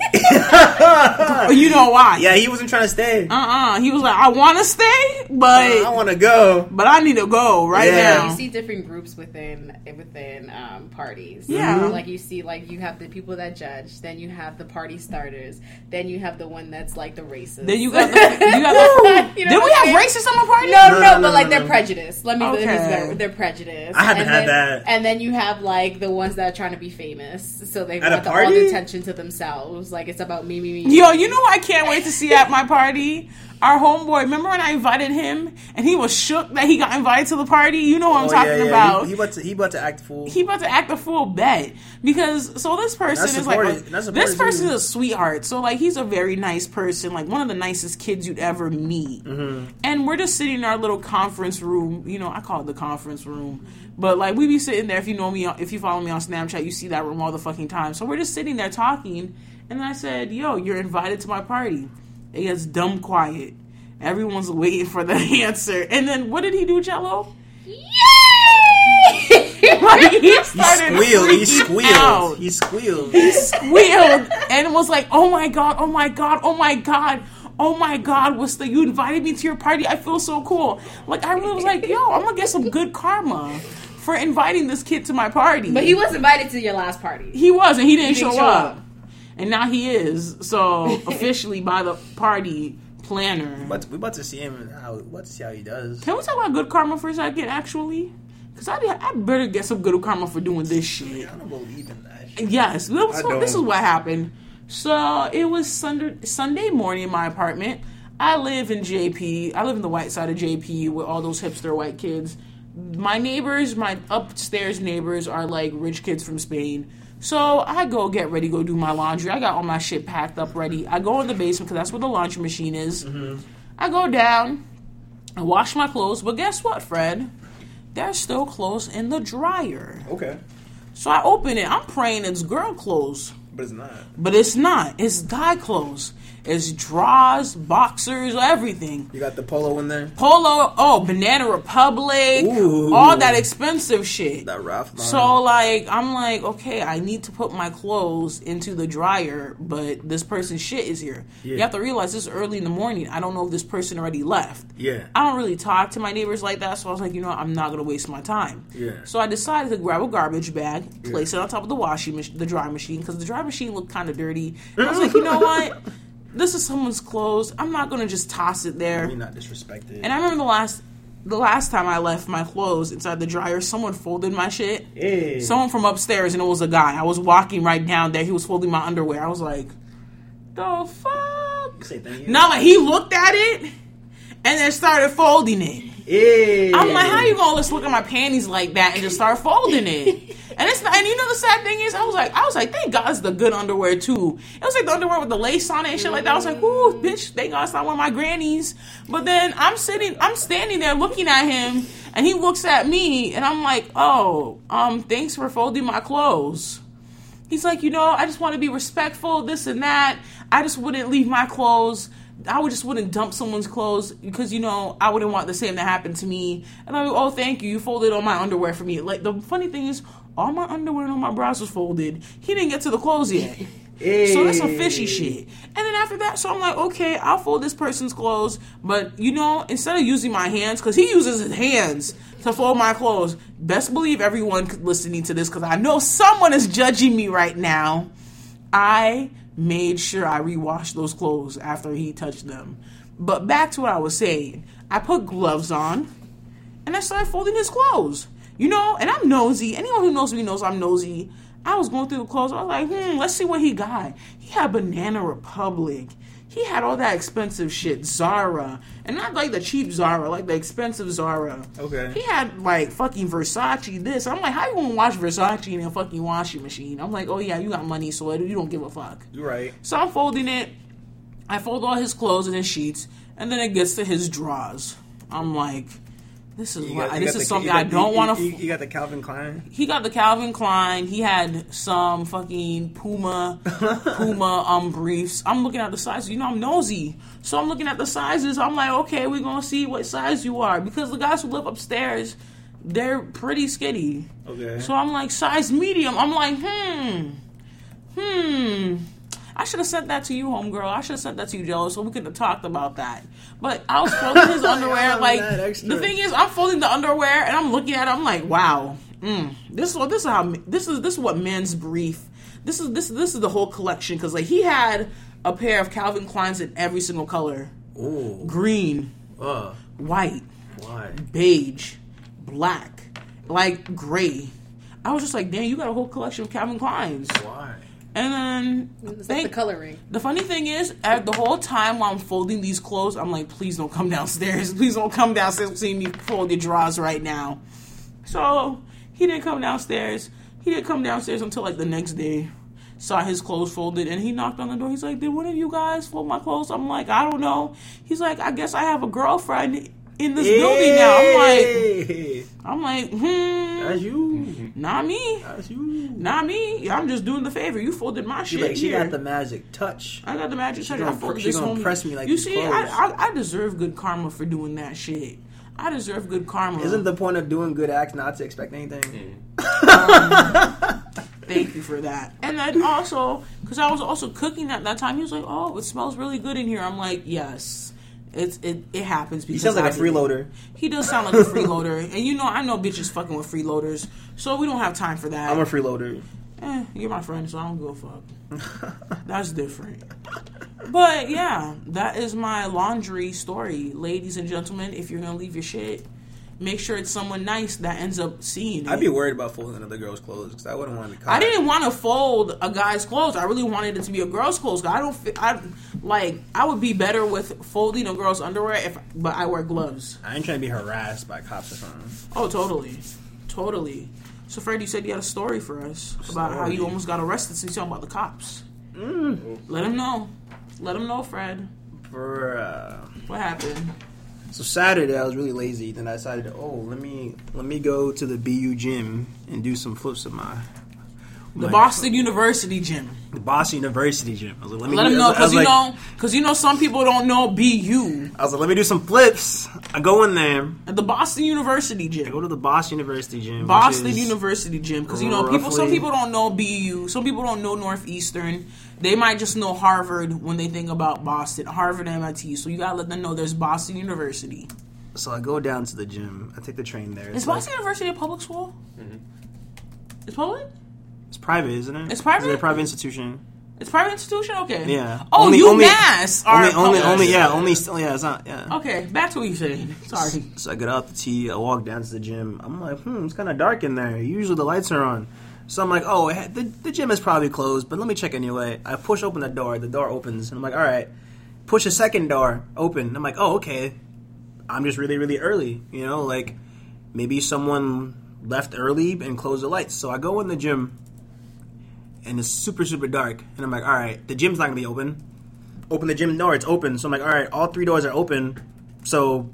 You know why? Yeah, he wasn't trying to stay. Uh uh He was like, "I want to stay, but I want to go. but I need to go right Yeah. now." You see different groups within within um, parties. Yeah. Mhm. like you see, like you have the people that judge, then you have the party starters, then you have the one that's like the racist. Then you got the you got the. You know Did we I'm have saying? racists on the party? No, no, No, no, no, but like no, they're no. prejudiced. Let me let me Okay. use better. They're prejudiced. I haven't and had then, that. And then you have like the ones that are trying to be famous, so they At a want the, all the attention to themselves. Like it's about me, me, me. Yo, you know I can't wait to see at my party? Our homeboy. Remember when I invited him and he was shook that he got invited to the party? You know what I'm Oh, talking yeah, yeah. about. He, he about to he about to act fool. he about to act a full bet because so this person is like that's this person is a sweetheart so like he's a very nice person like one of the nicest kids you'd ever meet Mm-hmm. and we're just sitting in our little conference room you know i call it the conference room but like we be sitting there if you know me if you follow me on snapchat you see that room all the fucking time so we're just sitting there talking and then i said yo you're invited to my party it gets dumb quiet everyone's waiting for the answer and then what did he do jello like he He started squealed. He squealed. out. He squealed. He squealed and was like, "Oh my god! Oh my god! Oh my god!" Oh my God, what's the you invited me to your party? I feel so cool. Like I really was like, yo, I'm gonna get some good karma for inviting this kid to my party. But he was invited to your last party. he was and he didn't, He didn't show, show up. Up. And now he is. So officially by the party planner. But we about to see him. and How we about to see how he does. Can we talk about good karma for a second, actually? Because I, I better get some good karma for doing this shit. I don't believe in that. shit. Yes, this, I so this is what happened. So it was Sunday, Sunday morning in my apartment. I live in JP. I live in the white side of JP with all those hipster white kids. My neighbors, my upstairs neighbors, are like rich kids from Spain. So I go get ready, go do my laundry. I got all my shit packed up ready. I go in the basement because that's where the laundry machine is. Mm-hmm. I go down, I wash my clothes, but guess what, Fred? They're still clothes in the dryer. Okay, So I open it. I'm praying it's girl clothes, but it's not. but it's not. It's guy clothes. It's draws, boxers, everything. You got the polo in there. Polo, oh, Banana Republic, Ooh. all that expensive shit. That Ralph. Lauren. So like I'm like, okay, I need to put my clothes into the dryer, but this person's shit is here. Yeah. You have to realize this is early in the morning. I don't know if this person already left. yeah, I don't really talk to my neighbors like that, so I was like, you know, what, I'm not gonna waste my time. Yeah. So I decided to grab a garbage bag, place it on top of the washing machine, the dry machine, because the dry machine looked kind of dirty. And I was like, you know what? This is someone's clothes. I'm not gonna just toss it there. you're not disrespected. And I remember the last, the last time I left my clothes inside the dryer, someone folded my shit. Hey. Someone from upstairs, and it was a guy. I was walking right down there. He was folding my underwear. I was like, the fuck? Say thank you. Now, like he looked at it and then started folding it. Hey. I'm like, how you gonna just look at my panties like that and just start folding it? And it's not, and you know the sad thing is, I was like, I was like, thank God it's the good underwear too. It was like the underwear with the lace on it and shit like that. I was like, ooh, bitch, thank God it's not one of my grannies. But then I'm sitting, I'm standing there looking at him, and he looks at me, and I'm like, oh, um, thanks for folding my clothes. He's like, you know, I just want to be respectful, this and that. I just wouldn't leave my clothes. I would just wouldn't dump someone's clothes because you know I wouldn't want the same to happen to me. And I'm like, oh, thank you. You folded all my underwear for me. Like the funny thing is, all my underwear and all my bras was folded. He didn't get to the clothes yet. So that's some fishy shit. And then after that, so I'm like, okay, I'll fold this person's clothes, but you know, instead of using my hands, because he uses his hands to fold my clothes, best believe everyone listening to this, because I know someone is judging me right now. I made sure I rewashed those clothes after he touched them. But back to what I was saying, I put gloves on and I started folding his clothes. You know, and I'm nosy. Anyone who knows me knows I'm nosy. I was going through the clothes. I was like, hmm, let's see what he got. He had Banana Republic. He had all that expensive shit, Zara, and not like the cheap Zara, like the expensive Zara. Okay. He had like fucking Versace. This. I'm like, how you gonna wash Versace in a fucking washing machine? I'm like, oh yeah, you got money, so you don't give a fuck. You're right. So I'm folding it. I fold all his clothes and his sheets, and then it gets to his drawers. I'm like, this is You got- you this is the- something got- I don't you- want You, to. you got the Calvin Klein. He got the Calvin Klein. He had some fucking Puma, Puma um briefs. I'm looking at the sizes. You know, I'm nosy, so I'm looking at the sizes. I'm like, okay, we're gonna see what size you are because the guys who live upstairs, they're pretty skinny. Okay. So I'm like, size medium. I'm like, hmm, hmm. I should have sent that to you, homegirl. I should have sent that to you, Jello, so we could have talked about that. But I was folding his underwear. Like the thing is, I'm folding the underwear and I'm looking at it. I'm like, wow, mm, this is what this is how this is this is what men's brief. This is this this is the whole collection because like he had a pair of Calvin Kleins in every single color: Ooh. green, Uh. white, Why? beige, black, like gray. I was just like, damn, you got a whole collection of Calvin Kleins. Why? And then the coloring. the funny thing is, at the whole time while I'm folding these clothes, I'm like, please don't come downstairs. Please don't come downstairs and see me fold your drawers right now. So he didn't come downstairs. He didn't come downstairs until like the next day. Saw his clothes folded and he knocked on the door. He's like, Did one of you guys fold my clothes? I'm like, I don't know. He's like, I guess I have a girlfriend in this building now. I'm like, I'm like, hmm, That's you. not me. That's you. Not me. I'm just doing the favor. You folded my She shit. like she here. got the magic touch. I got the magic touch. I gonna folded pr- she this gonna homie. press me like you see. I, I I deserve good karma for doing that shit. I deserve good karma. Isn't the point of doing good acts not to expect anything? Thank you for that. And then also, because I was also cooking at that time, he was like, "Oh, it smells really good in here." I'm like, "Yes." It's it, it happens He sounds like I a freeloader. He does sound like a freeloader, and you know I know bitches fucking with freeloaders, so we don't have time for that. I'm a freeloader. eh, you're my friend, so I don't give a fuck. That's different. But yeah, that is my laundry story, ladies and gentlemen. If you're gonna leave your shit, make sure it's someone nice that ends up seeing it. I'd be worried about folding another girl's clothes because I wouldn't want to. I didn't want to fold a guy's clothes. I really wanted it to be a girl's clothes. I don't. I like. I would be better with folding a girl's underwear if, but I wear gloves. I ain't trying to be harassed by cops or something. Oh, totally, totally. So, Fred, you said you had a story for us about how you almost got arrested since you're talking about the cops. Let him know. Let him know, Fred. For uh, What happened? So Saturday, I was really lazy. Then I decided, oh, let me let me go to the BU gym and do some flips of my The my- Boston University gym. the Boston University gym. I was like, let me Let do- him know because was you like- know because you know some people don't know BU I was like, let me do some flips. I go in there. at the Boston University I gym. go to the Boston University gym. Boston University gym because you know people. Some people don't know BU. Some people don't know Northeastern. They might just know Harvard when they think about Boston, Harvard, and MIT. So you gotta let them know there's Boston University. So I go down to the gym. I take the train there. Is It's, like- Boston University a public school? It's public. it's private, isn't it? It's private? It's a private institution. It's private institution. Okay. Yeah. Oh, Only- UMass. are Only, only, only, yeah, only, still, yeah, it's not, yeah. Okay, back to what you saying. Sorry. So I get out the T. I walk down to the gym. I'm like, hmm, it's kind of dark in there. Usually the lights are on. So I'm like, oh, the, the gym is probably closed, but let me check anyway. I push open the door. The door opens, and I'm like, all right. Push a second door open. I'm like, oh, okay. I'm just really, really early. You know, like maybe someone left early and closed the lights. So I go in the gym, and it's super, super dark. And I'm like, all right, the gym's not gonna be open. Open the gym door. It's open. So I'm like, all right, all three doors are open. So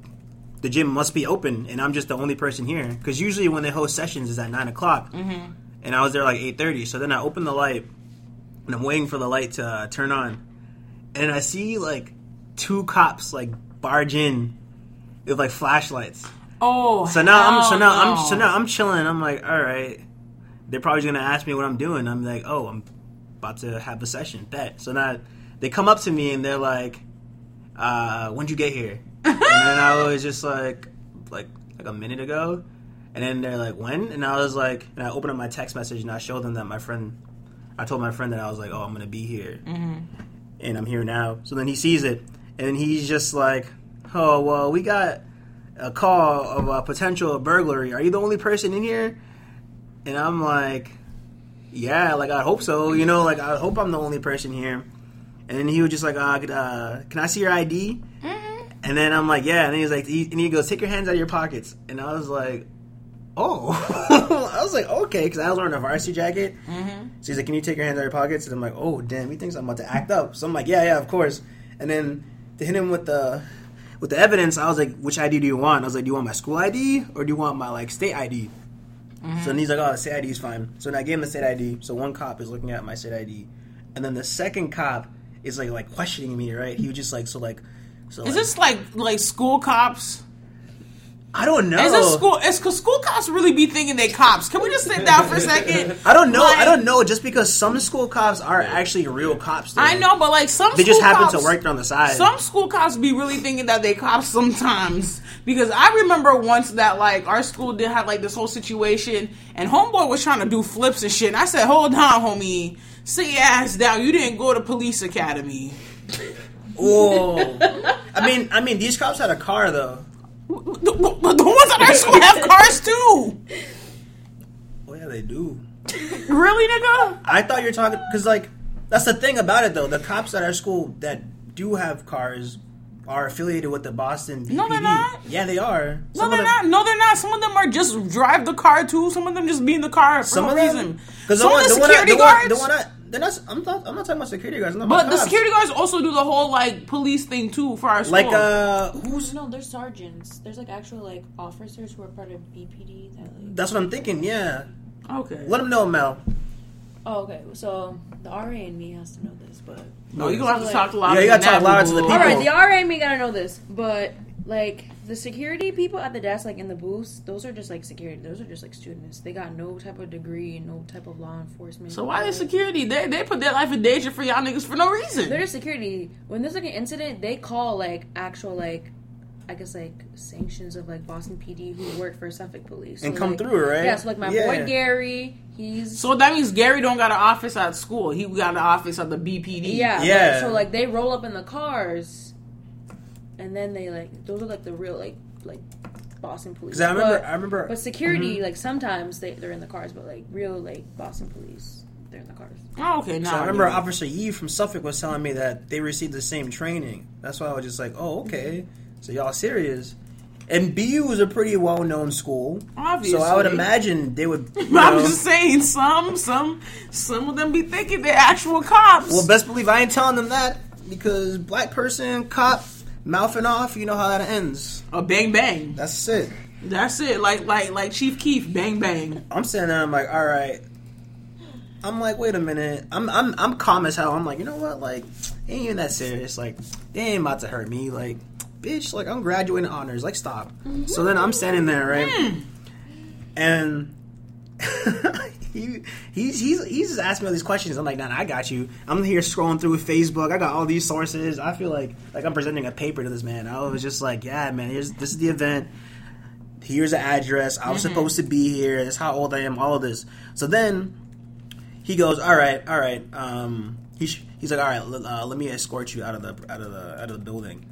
the gym must be open, and I'm just the only person here. Because usually when they host sessions is at nine o'clock, mm-hmm. And I was there like eight thirty. So then I open the light, and I'm waiting for the light to uh, turn on, and I see like two cops like barge in with like flashlights. Oh. So now I'm so now no. I'm so now I'm chilling. I'm like, all right, they're probably gonna ask me what I'm doing. I'm like, oh, I'm about to have a session. Bet. So now they come up to me and they're like, uh, "When'd you get here?" and then I was just like, like like a minute ago. And then they're like, "When?" And I was like, and I opened up my text message and I showed them that my friend. I told my friend that I was like, "Oh, I'm gonna be here," and I'm here now. So then he sees it, and he's just like, "Oh, well, we got a call of a potential burglary. Are you the only person in here?" And I'm like, "Yeah, like I hope so. You know, like I hope I'm the only person here." And then he was just like, uh, uh, "Can I see your ID?" And then I'm like, "Yeah." And then he's like, he, and he goes, "Take your hands out of your pockets." And I was like, "Oh," I was like, "Okay," because I was wearing a varsity jacket. Mm-hmm. So he's like, "Can you take your hands out of your pockets?" And I'm like, "Oh, damn, he thinks I'm about to act up." So I'm like, "Yeah, yeah, of course." And then to hit him with the with the evidence, I was like, "Which ID do you want?" I was like, "Do you want my school ID or do you want my like state ID?" Mm-hmm. So then he's like, "Oh, the state ID is fine." So then I gave him the state ID. So one cop is looking at my state ID, and then the second cop is like like questioning me. Right? He was just like, "So like." So Is like, this like like school cops? I don't know. Is this school? Is cause school cops really be thinking they cops? Can we just sit down for a second? I don't know. Like- I don't know. Just because some school cops are actually real cops. though. I know, but like some They just happen cops, to work on the side. Some school cops be really thinking that they cops sometimes because I remember once that like our school did have like this whole situation and homeboy was trying to do flips and shit. And I said, "Hold on, homie, sit your ass down. You didn't go to police academy." Whoa. I mean, I mean, these cops had a car though. The, the, the ones at our school have cars too. Oh yeah, they do. Really, nigga? I thought you were talking because like that's the thing about it though. The cops at our school that do have cars are affiliated with the Boston. BPD. No, they're not. Yeah, they are. No, they're them- not. No, they're not. Some of them are just drive the car too. Some of them just be in the car for Some no of them, reason. because Some of the security the guards. One, the one I, they're not. I'm not. I'm not talking about security guards. I'm but the cops. security guards also do the whole like police thing too for our school. like uh, who's? No, there's sergeants. There's like actual like officers who are part of BPD. That like. That's what I'm thinking. Yeah, okay. let them know, Mel. Oh, okay. So the RA and me has to know this, but No, you're gonna have to So, talk like- loud. Yeah, you gotta talk louder to the people. All right, The RA and me gotta know this, but like the security people at the desk, like in the booths, those are just like security. Those are just like students. They got no type of degree, no type of law enforcement. So why Like, is security? They they put their life in danger for y'all niggas for no reason. They're just security. When there's like an incident, they call like actual like. I guess like sanctions of like Boston PD who work for Suffolk Police And come like- through, right? Yeah, so like my Yeah. boy Gary, he's So that means Gary don't got an office at school. He got an office at the BPD. Yeah, Yeah. but- So like they roll up in the cars, and then they like those are like the real like like Boston police. Because I remember. But, I remember. but security Mhm. like sometimes they they're in the cars, but like real like Boston police they're in the cars. Oh, okay. Now So I remember Officer Yee from Suffolk was telling me that they received the same training. That's why I was just like, oh, okay. So y'all serious. And BU is a pretty well known school. Obviously. So I would imagine they would. You But I'm know, just saying, some some some of them be thinking they're actual cops. well, best believe I ain't telling them that because black person, cop, mouthing off, you know how that ends. a bang bang. That's it. That's it. Like like like Chief Keef, bang bang. I'm sitting there, I'm like, all right. I'm like, wait a minute. I'm I'm I'm calm as hell. I'm like, you know what? Like, ain't even that serious. Like, they ain't about to hurt me. Like, bitch, like I'm graduating honors. Like, stop. So then I'm standing there, right? Mm. And he he's he's he's just asking me all these questions. I'm like, nah, nah, I got you. I'm here scrolling through Facebook. I got all these sources. I feel like like I'm presenting a paper to this man. I was just like, yeah, man. Here's this is the event here's the address. I was supposed to be here. This is how old I am. All of this. So then he goes, all right, all right. Um, he's he's like, all right, l- uh, let me escort you out of the out of the out of the building.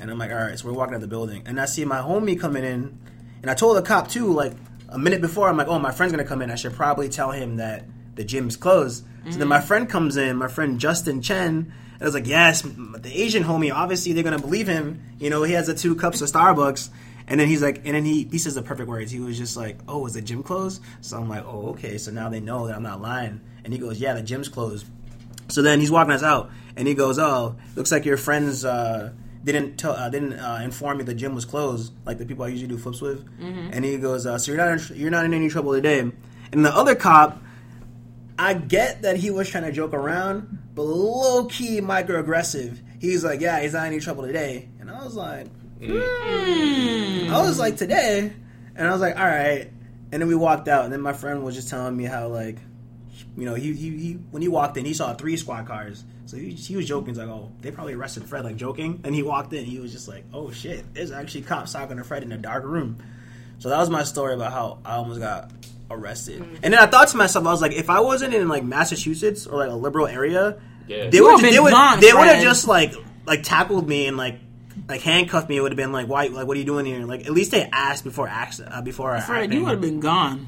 And I'm like, all right. So we're walking out the building, and I see my homie coming in, and I told the cop too, like a minute before. I'm like, oh, my friend's gonna come in. I should probably tell him that the gym's closed. So then my friend comes in, my friend Justin Chen. And I was like, yes, the Asian homie. Obviously, they're gonna believe him. You know, he has the two cups of Starbucks. And then he's like, and then he he says the perfect words. He was just like, "Oh, is the gym closed?" So I'm like, "Oh, okay." So now they know that I'm not lying. And he goes, "Yeah, the gym's closed." So then he's walking us out, and he goes, "Oh, looks like your friends uh, didn't tell, uh, didn't uh, inform me the gym was closed, like the people I usually do flips with." And he goes, uh, "So you're not in, you're not in any trouble today." And the other cop, I get that he was trying to joke around, but low key microaggressive. He's like, "Yeah, he's not in any trouble today," and I was like, Hmm. I was like, "Today," and I was like, "All right." And then we walked out, and then my friend was just telling me how like you know, he, he, he when he walked in, he saw three squad cars. So he, he was joking. He's like, "Oh, they probably arrested Fred." Like joking. And he walked in. He was just like, "Oh shit, there's actually cops talking to Fred in a dark room." So that was my story about how I almost got arrested. And then I thought to myself, I was like, if I wasn't in like Massachusetts or like a liberal area, Yeah. they would would've they been would gone, they would have just like like tackled me and like like handcuffed me. It would have been like, why? Like, what are you doing here? Like, at least they asked before ask uh, before I Fred, acting. you would have been gone.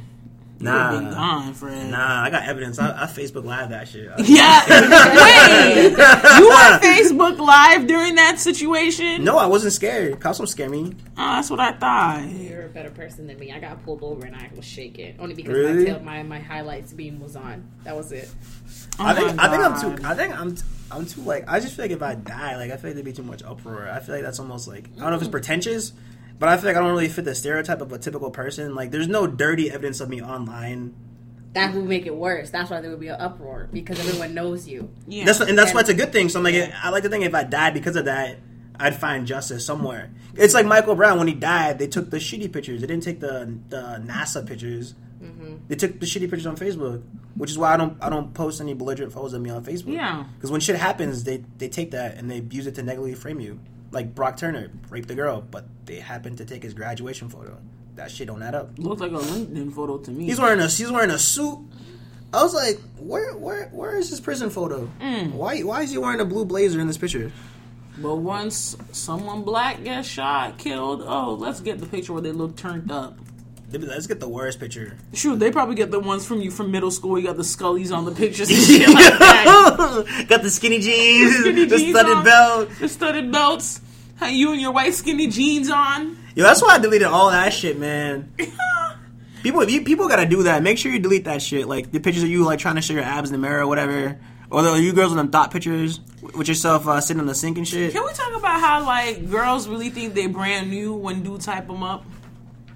You would have been Nah. gone, Fred. Nah, I got evidence. I, I Facebook Live that shit. Yeah. Wait. You were Facebook Live during that situation? No, I wasn't scared. Cops don't scare me. Oh, that's what I thought. You're a better person than me. I got pulled over and I was shaking only because Really? my tail, my my highlights beam was on. That was it. Oh I think my I think I'm too. I think I'm. t- I'm too like. I just feel like if I die, like I feel like there'd be too much uproar. I feel like that's almost like I don't know if it's pretentious, but I feel like I don't really fit the stereotype of a typical person. Like, there's no dirty evidence of me online. That would make it worse. That's why there would be an uproar because everyone knows you. Yeah. That's and that's why it's a good thing. So I'm like, Yeah. I like to think if I died because of that, I'd find justice somewhere. It's like Michael Brown when he died. They took the shitty pictures. They didn't take the the NASA pictures. Mm-hmm. They took the shitty pictures on Facebook, which is why I don't I don't post any belligerent photos of me on Facebook. Yeah. because when shit happens, they they take that and they use it to negatively frame you. Like Brock Turner raped the girl, but they happened to take his graduation photo. That shit don't add up. Looks like a LinkedIn photo to me. He's wearing a he's wearing a suit. I was like, where where where is his prison photo? Mm. Why why is he wearing a blue blazer in this picture? But once someone black gets shot, killed, oh, let's get the picture where they look turned up. Let's get the worst picture. Shoot, they probably get the ones from you from middle school. You got the scullies on the pictures and shit like that. Got the skinny jeans, Skinny the jeans studded on. belt. The studded belts. How you and your white skinny jeans on. Yo, that's why I deleted all that shit, man. People, you, people gotta do that. Make sure you delete that shit. Like the pictures of you like trying to show your abs in the mirror or whatever. Or the, you girls with them thought pictures with yourself uh, sitting on the sink and shit. Can we talk about how like girls really think they brand new when dudes type them up?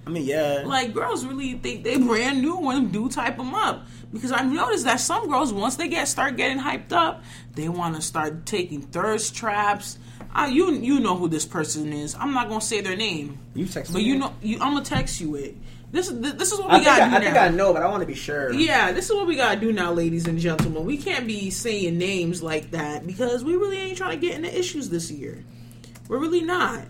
I mean, yeah. Like girls really think they brand new when do type them up because I've noticed that some girls once they get start getting hyped up, they want to start taking thirst traps. I, you you know who this person is. I'm not gonna say their name, you text but me. you know you, I'm gonna text you it. This is this is what we I gotta I, do I think. I know, but I want to be sure. Yeah, this is what we gotta do now, ladies and gentlemen. We can't be saying names like that because we really ain't trying to get into issues this year. We're really not.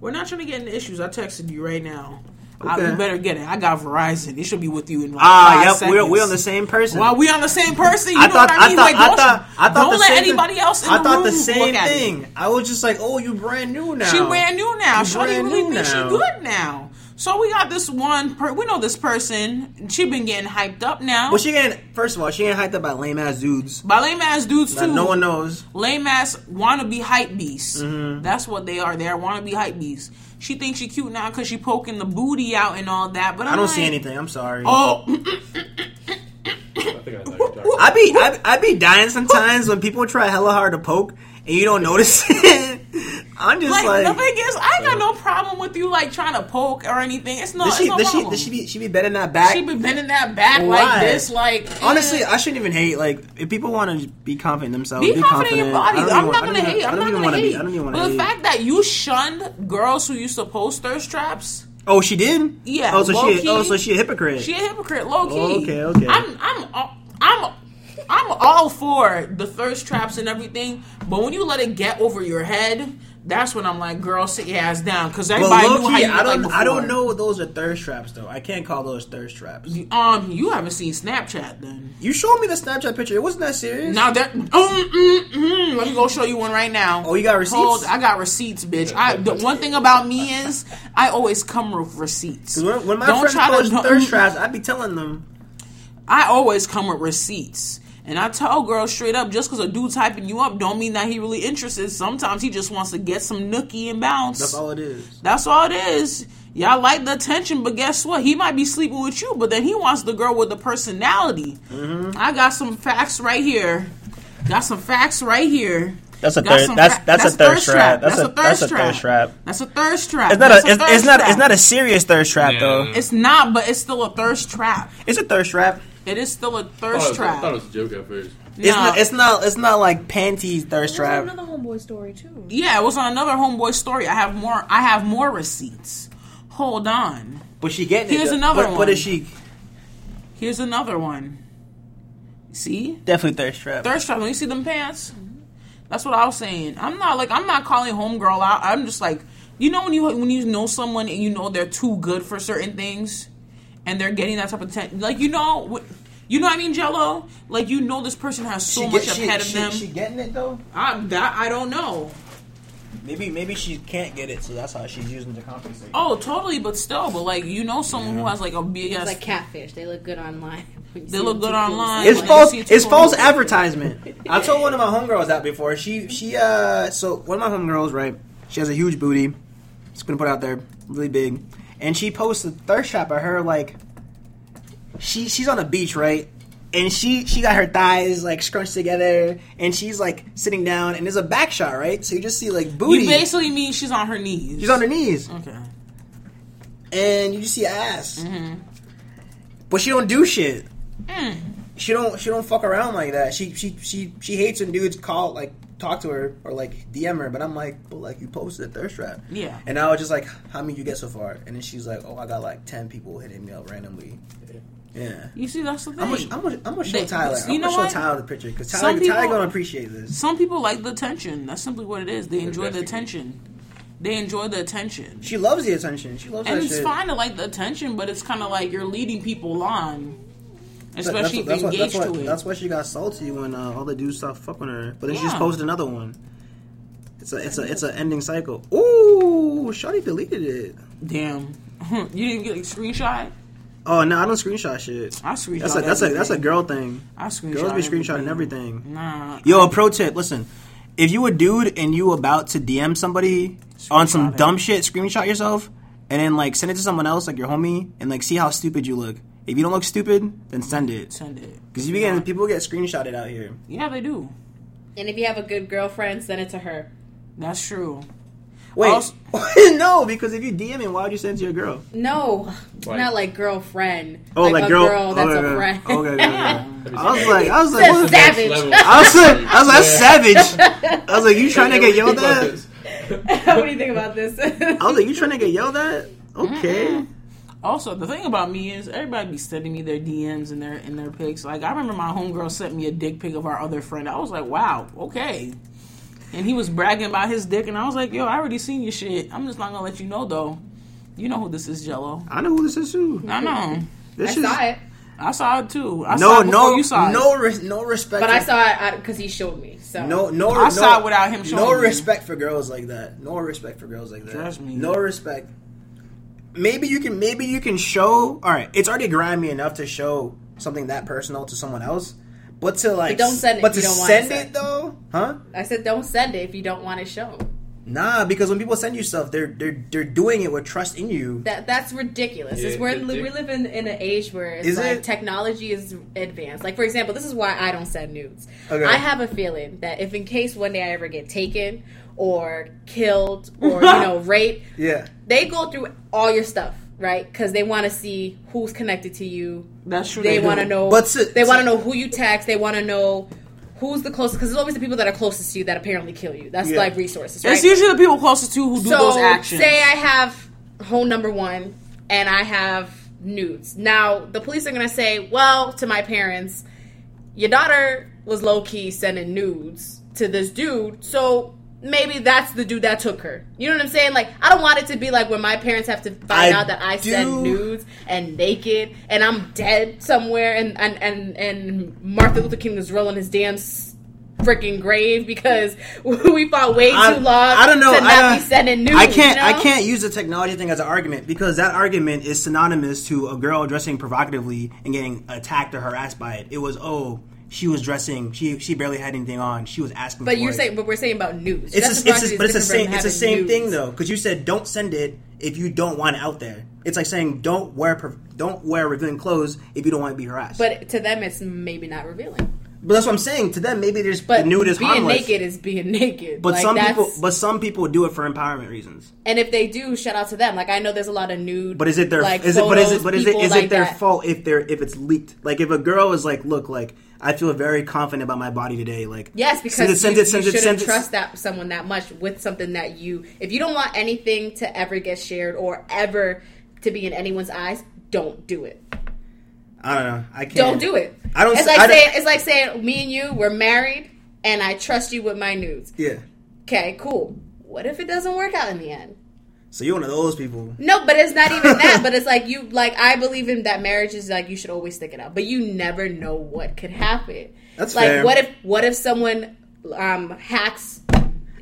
We're not trying to get into issues. I texted you right now. I, Okay. you better get it. I got Verizon. It should be with you in like Ah, yep. seconds. We're, we're on the same person. Well, we on the same person. You I know thought, what I mean? I like, thought, I don't, thought, I thought don't the let same anybody thing. else in I the thought the same thing. I was just like, oh, you brand new now. She brand new now. Brand really new thinks she good now. So we got this one. Per- we know this person. She been getting hyped up now. Well, she getting first of all, she getting hyped up by lame ass dudes by lame ass dudes too. no one knows. lame ass wannabe hype beasts. Mm-hmm. That's what they are. They're wannabe hype beasts. She thinks she cute now because she poking the booty out and all that. But I'm I don't like, see anything. I'm sorry. Oh, I I know what you're talking about. I be I, I be dying sometimes when people try hella hard to poke and you don't notice it. I'm just like, like, the thing is, I ain't got no problem with you like trying to poke or anything. It's no, does she it's no does she does she be she be bending that back? She be bending that back Why? like this, like Honestly, eh. I shouldn't even hate. Like, if people want to be confident in themselves, Be be, confident in your body. I'm not gonna hate. I'm even gonna hate. I don't even want to. but the fact that you shunned girls who used to post thirst traps, oh, she did. Yeah, Oh, so she. low-key. Oh, so she a hypocrite. she a hypocrite, low key. Oh, okay, okay. I'm, I'm, all- I'm, I'm all for the thirst traps and everything, but when you let it get over your head, that's when I'm like, girl, sit your ass down, because everybody low knew how you I don't. like I don't know. Those are thirst traps, though. I can't call those thirst traps. Um, you haven't seen Snapchat then. You showed me the Snapchat picture. It wasn't that serious. Now that, um, mm, mm, let me go show you one right now. Oh, you got receipts? Hold, I got receipts, bitch. I the one thing about me is I always come with receipts. when, when my Don't friends try to- post thirst traps, I'd be telling them. I always come with receipts. And I tell girls straight up, just because a dude's hyping you up, don't mean that he really interested. Sometimes he just wants to get some nookie and bounce. That's all it is. That's all it is. Y'all like the attention, but guess what? He might be sleeping with you, but then he wants the girl with the personality. Mm-hmm. I got some facts right here. Got some facts right here. That's a Got third- some that's- that's a thirst trap. That's That's a- a that's thirst a trap. thirst trap. That's a thirst trap. It's not That's a. It's, thirst it's not. trap. It's not a serious thirst trap, Yeah. though. It's not, but it's still a thirst trap. It's a thirst trap. It is still a thought, it thirst was, I thought it was a joke at first. It's No. not. It's not. It's not like panties thirst trap. another homeboy story too. Yeah, it was on another homeboy story. I have more. I have more receipts. Hold on. But she getting Here's it. another but, But one. is she? Here's another one. See, Definitely thirst trap. thirst trap. When you see them pants, that's what I was saying. I'm not like I'm not calling homegirl out. I'm just like you know when you when you know someone and you know they're too good for certain things, and they're getting that type of attention. Like you know, wh- you know what I mean, Jello. Like you know this person has so much ahead of them. She getting it though? I, that I don't know. Maybe maybe she can't get it, so that's how she's using to compensate. Oh, totally, but still, but like you know someone who has like a BS. It's like catfish. They look good online. They look good online. It's Like, false. it It's false close. advertisement. I told one of my homegirls that before. She she uh so one of my homegirls right. She has a huge booty. Just gonna put it out there, really big, and she posted a thirst trap of her like. She she's on a beach right, and she she got her thighs like scrunched together, and she's like sitting down, and there's a back shot right, so you just see like booty. You basically mean she's on her knees. she's on her knees, Okay. and you just see ass, Mm-hmm. but she don't do shit. Mm. she don't she don't fuck around like that. She she she she hates when dudes call like talk to her or like DM her. But I'm like, but like you posted a thirst trap. Yeah. And I was just like, how many you get so far? And then she's like, oh, I got like ten people hitting me up randomly. Yeah. You see, that's the thing. I'm gonna, I'm gonna, I'm gonna show They- Tyler. you I'm know gonna show what? Tyler the picture because Some Tyler, Tyler people- gonna appreciate this. Some people like the attention. That's simply what it is. They enjoy the attention. They enjoy the attention. She loves the attention. She loves And it's shit. fine to like the attention, but it's kind of like you're leading people on, especially that's, if what- you're that's, engaged what, to it. that's why she got salty when uh, all the dudes stopped fucking her. But then she just posted another one. It's a it's a it's an ending cycle. Ooh, Shawty deleted it. Damn, you didn't get a screenshot. Oh no, I don't screenshot shit. I screenshot. That's a that's a that's a girl thing. I screenshot. Girls be screenshotting everything. Nah. Yo, a pro tip. Listen, if you a dude and you about to DM somebody on some it. dumb shit, screenshot yourself and then like send it to someone else, like your homie, and like see how stupid you look. If you don't look stupid, then send it. Send it. Because you be getting people get screenshotted out here. Yeah, they do. And if you have a good girlfriend, send it to her. That's true. Wait, Also- no, because if you DMing, why would you send it to your girl? No, Why? not like girlfriend. Oh, like, a girl, girl, oh, that's okay, a okay. friend. Okay, okay, okay. I was like, I was like, That's what? savage. I was like, I was like, that's Yeah. savage. I was like, you trying to get yelled at? what do you think about this? I was like, you trying to get yelled at? Okay. Also, the thing about me is everybody be sending me their DMs and their and their pics. Like I remember my homegirl sent me a dick pic of our other friend. I was like, wow, okay. And he was bragging about his dick, and I was like, yo, I already seen your shit. I'm just not gonna let you know though. You know who this is, Jello. I know who this is too. I know. This I is saw it, I saw it too. I no, saw it before no, you saw it. no, res- no respect. but I saw it because he showed me. So No, no, I no, saw it without him showing No me. respect for girls like that. No respect for girls like that. Trust me. No respect. Maybe you can. Maybe you can show. All right, it's already grimy enough to show something that personal to someone else, but to like, But don't send it But if to you don't want send it though, huh? I said, don't send it if you don't want to shown. Nah, because when people send you stuff, they're they're they're doing it with trust in you. That that's ridiculous. Yeah, It's we're, good we live in, in an age where it's Is like it? technology is advanced. Like for example, this is why I don't send nudes. Okay. I have a feeling that if in case one day I ever get taken or killed or you know raped, Yeah. they go through all your stuff, right? Because they want to see who's connected to you. That's true. They do. want to know. But to- they want to to- know who you text. They want to know who's the closest. Because it's always the people that are closest to you that apparently kill you. That's Yeah. like resources, right? It's usually the people closest to who do so those actions. say I have home number one and I have nudes. Now the police are gonna say, well, to my parents, your daughter was low key sending nudes to this dude, so maybe that's the dude that took her. You know what I'm saying? Like I don't want it to be like when my parents have to find I out that I do- send nudes and naked and I'm dead somewhere and and and, and Martin Luther King was rolling his damn freaking grave because we fought way too I, long I don't know. to not I, uh, be sending nudes. I can't. you I can't use the technology thing as an argument because that argument is synonymous to a girl dressing provocatively and getting attacked or harassed by it. It was oh she was dressing. She she barely had anything on. She was asking. But for you're it. saying, but we're saying about news. It's a, it's a, but it's the same. It's the same thing though because you said don't send it if you don't want it out there. It's like saying don't wear don't wear revealing clothes if you don't want to be harassed. But to them, it's maybe not revealing. That's what I'm saying. To them, maybe there's But nude is being harmless. naked is being naked. But Like, some that's- people, but some people do it for empowerment reasons. and if they do, shout out to them. Like I know there's a lot of nude. But is it their like, is it but is it but is it is like it their that. fault if they're if it's leaked? Like if a girl is like, look, like I feel very confident about my body today. Like Yes, because send it, send you, it, send you it, shouldn't trust that someone that much with something that you. If you don't want anything to ever get shared or ever to be in anyone's eyes, don't do it. I don't know. I can't. Don't do it. I don't. It's like I saying it's like saying me and you we're married, and I trust you with my nudes. Yeah. Okay, cool. What if it doesn't work out in the end? So you're one of those people. No, but it's not even that. But it's like you like I believe in that marriage is like you should always stick it out, but you never know what could happen. That's like fair. what if what if someone um hacks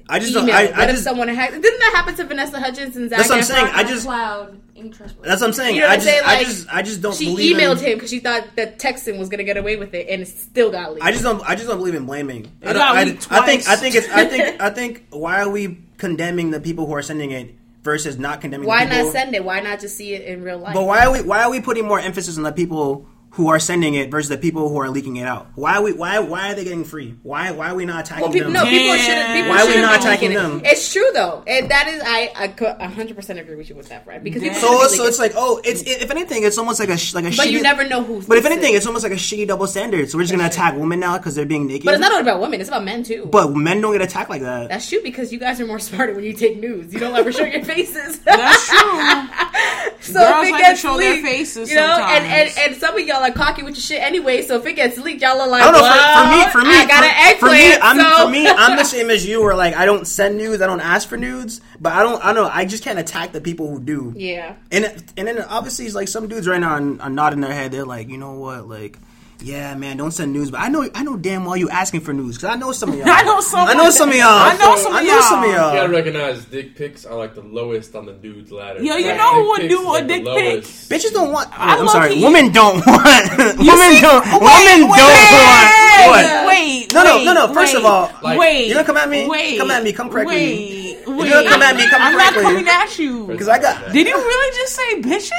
I just email? don't. I, what I if someone hacks? Didn't that happen to Vanessa Hudgens and Zach? That's what I'm saying. I just. Cloud, intrustworthy. That's what I'm saying. You know what I I'm just. saying? I just. I just don't She believe. emailed in, him because she thought that texting was gonna get away with it, and it still got leaked. I just don't. I just don't believe in blaming. I, don't, got I, leaked I think. I think it's. I think. I think. Why are we condemning the people who are sending it versus not condemning? Why the people, Why not send it? Why not just see it in real life? But why are we? Why are we putting more emphasis on the people who are sending it versus the people who are leaking it out? Why are we? Why? Why are they getting free? Why? Why are we not attacking Well, people, them? no, people Yeah. shouldn't. People Why are we shouldn't attacking leaking them? It's true though, and that is I I 100 percent agree with you with that, right? Because people So, be so leaking. it's like, oh, it's if anything, it's almost like a sh- like a. but shitty, you never know who. But if anything, it. it's almost like a shitty double standard. So we're just gonna attack women now because they're being naked. but it's not only about women; it's about men too. But men don't get attacked like that. That's true because you guys are more smarter when you take news. You don't ever show your faces. That's true. so Girls if it like to gets show their faces you know, and, and and some of y'all are cocky with your shit anyway. So if it gets leaked, y'all are like, I don't know. well, For, for me, for me, I got for, an for me, eggplant. I'm for me, I'm the same as you. Where like I don't send nudes, I don't ask for nudes, but I don't. I don't know. I just can't attack the people who do. yeah. And it- and then obviously, it's like some dudes right now are, are nodding their head. They're like, you know what, like. Yeah, man, don't send news, but I know I know damn well you asking for news because I know some of y'all. I know some I know some of y'all. I know some of I know some of y'all. You gotta recognize dick pics are like the lowest on the dude's ladder. Yo, you Like, know who would do a dick pic? Bitches don't want. I I'm sorry, key- women don't want. women see- don't. wait, women wait, don't wait, want. What? Wait, No, no, no, no. First wait, of all, Like- wait. You gonna come at me? Wait, Come at me, come correct me. wait, Wait, gonna come at me, come crack me I'm correct not coming at you. Because I got. Did you really just say bitches?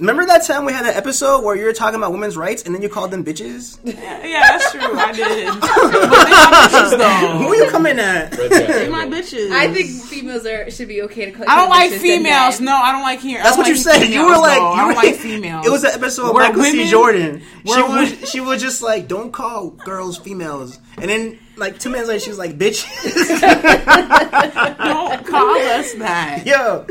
Remember that time we had an episode where you were talking about women's rights and then you called them bitches? Yeah, that's true. I did. but bitches though. Who are you coming at? Red They my bitches. I think females are should be okay to call. I don't like females. No, I don't like hearing. That's what don't you like said. You were like, though. you I don't were- like females. It was an episode of We're Michael C. women. Jordan. She was she was just like, don't call girls females. And then like two minutes later, she was like, bitches. Don't call us that. Yo,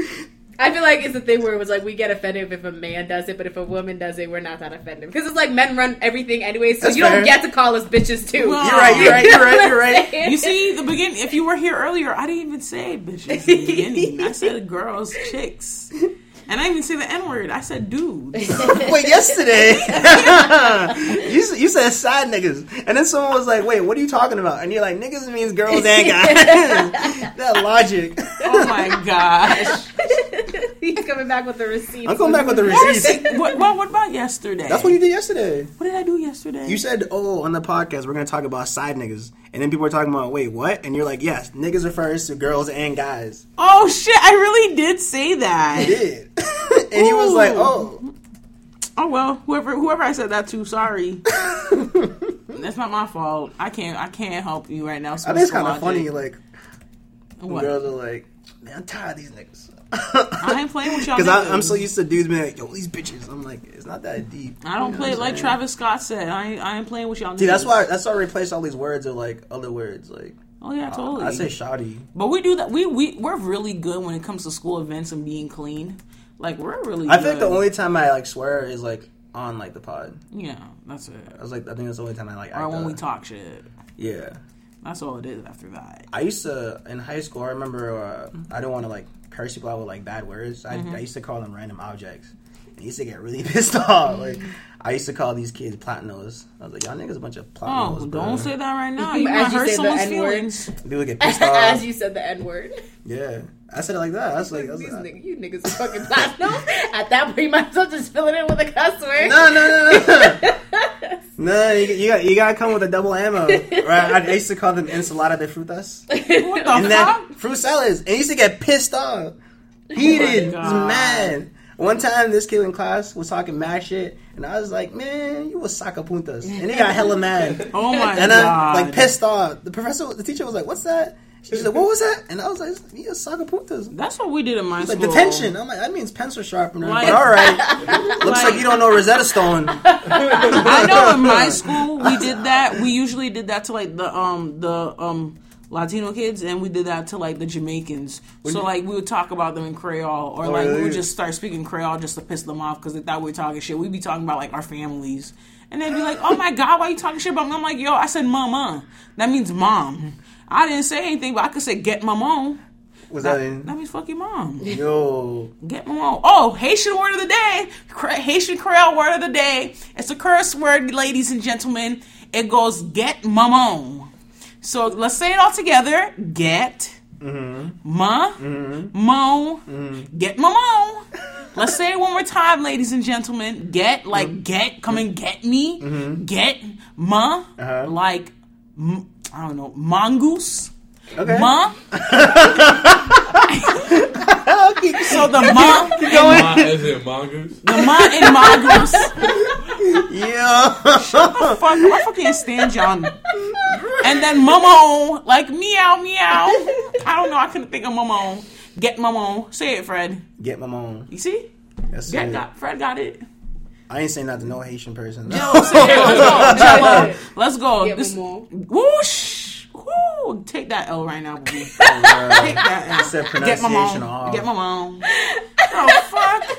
I feel like it's the thing where it was like we get offended if a man does it, but if a woman does it, we're not that offended because it's like men run everything anyway, so That's you fair. don't get to call us bitches too. Well, you're right. You're right. You're right. You're right. You see, the beginning. If you were here earlier, I didn't even say bitches in the beginning. I said girls, chicks, and I didn't even say the n word. I said dudes. Wait, yesterday you you said side niggas, and then someone was like, "Wait, what are you talking about?" And you're like, "Niggas means girls and guys." that logic. Oh my gosh. He's coming back with the receipts. I'm coming back with the What, was what, what, what about yesterday? That's what you did yesterday. What did I do yesterday? You said, "Oh, on the podcast, we're gonna talk about side niggas," and then people were talking about, "Wait, what?" And you're like, "Yes, niggas refers to girls and guys." oh shit! I really did say that. You did, and he was like, "Oh, Oh well, whoever whoever I said that to, sorry. That's not my fault. I can't I can't help you right now. I think it's kind of funny." Like, What? girls are like, "Man, I'm tired of these niggas." I ain't playing with y'all. Because. I'm so used to dudes being like, "Yo, these bitches." I'm like, it's not that deep. I don't You know play it like saying? Travis Scott said. I ain't, I ain't playing with y'all. See, that's why that's why I replace all these words with like other words. Like, Oh yeah, totally. I say shoddy. but we do that. We we we're really good when it comes to school events and being clean. Like we're really. I good. think the only time I like swear is like on like the pod. Yeah, that's it. I was like, I think that's the only time I like. Or when we talk shit. Yeah. That's all it is after that. I used to in high school. I remember uh, I didn't want to like curse people out with like bad words. I, Mm-hmm. I used to call them random objects. And I used to get really pissed off. Like I used to call these kids platinos. I was like, y'all niggas a bunch of platinos. Oh, bro." don't say that right now. You might hurt say the someone's feelings. People get pissed off. As you said the N word. yeah, I said it like that. I was like, I was These like niggas, you niggas are fucking platinum. At that point, you might as well just fill it in with a cuss word. no, no, no, no. No, you, you got you gotta come with a double ammo. Right? I used to call them ensalada de frutas. What the and fuck? fruit salads. And he used to get pissed off. Heated. Oh my was mad. One time this kid in class was talking mad shit and I was like, Man, you was sacapuntas. And he got hella mad. Oh my and god! I'm like pissed off. The professor the teacher was like, What's that? She's like, What was that? And I was like, You was sacapuntas. That's what we did in my school. Like detention. I'm like, that means pencil sharpener. Like- but all right. Looks like, you don't know Rosetta Stone. I know in my school we did that. We usually did that to like the um the um Latino kids, and we did that to like the Jamaicans. so like we would talk about them in Creole, or Oh, like we would just start speaking Creole just to piss them off because they thought we were talking shit. We'd be talking about like our families, and they'd be like, "Oh my god, why are you talking shit about me?" I'm like, "Yo, I said mama. That means mom. I didn't say anything, but I could say get mama. What's That, that mean? that means fuck your mom. Yo, Get my mom. Oh, Haitian word of the day. Haitian Creole word of the day. It's a curse word, ladies and gentlemen. It goes get mama. So let's say it all together. Get mm-hmm. ma mm-hmm. mo mm-hmm. get mama. Let's say it one more time, ladies and gentlemen. Get like get come and get me. Get ma Uh-huh. like m- I don't know mongoose. Okay. Ma. so the ma, Mon- is it mongoose? the ma in mongoose. yeah. Fuck, I fucking can't stand y'all. And then Momo, like meow meow. I don't know. I couldn't think of Momo. Get Momo. Say it, Fred. Get my mom. You see? That's Get it. got Fred got it. I ain't saying that to no Haitian person. Yo, say. Let's go. Let's go. Get This- Momo. whoosh. Woo. Take that L right now, boo. Take Uh, that L. said Get pronunciation my mom. off. Get my mom. Oh fuck.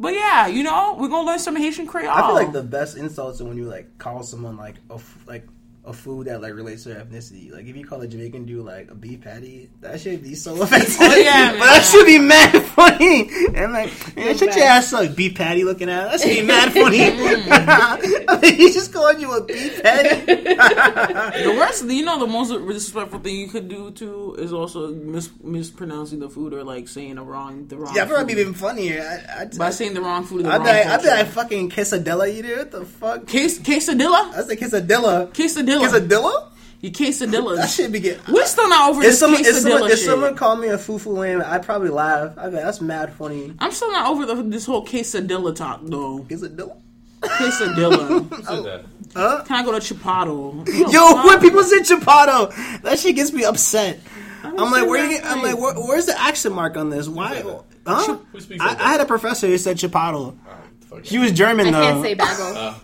But yeah, you know, we're gonna learn some Haitian Creole. I feel like the best insults are when you like call someone like a f- like a food that like relates to their ethnicity. Like if you call a Jamaican dude like a beef patty, that should be so oh, offensive. Oh, yeah, but that should be mad funny. And like, man, shut your ass like beef patty looking at. That should be mad funny. I mean, he's just calling you a beef patty. The worst, you know, the most disrespectful thing you could do too is also mis- mispronouncing the food or like saying the wrong, the wrong. yeah, would be even funnier. I, I, by saying the wrong food. The I'd wrong be like, I'd be like fucking quesadilla eater. What the fuck? Case, quesadilla, I said quesadilla. quesadilla, Quesadilla? you That quesadillas. should be getting. We're still not over If this someone, if quesadilla someone, if someone called me a fufu lame, I'd probably laugh. I'd be like, that's mad funny. I'm still not over the, this whole quesadilla talk though. Quesadilla? Quesadilla. Who said that? Huh? Can I go to Chipotle? Yo, when people say Chipato, that shit gets me upset. I'm like, where you get, I'm like, where, where's the accent mark on this? Why? Huh? Who speaks I. I had a professor who said Chipato. Ah, He was German I though. can't say bagel. Uh,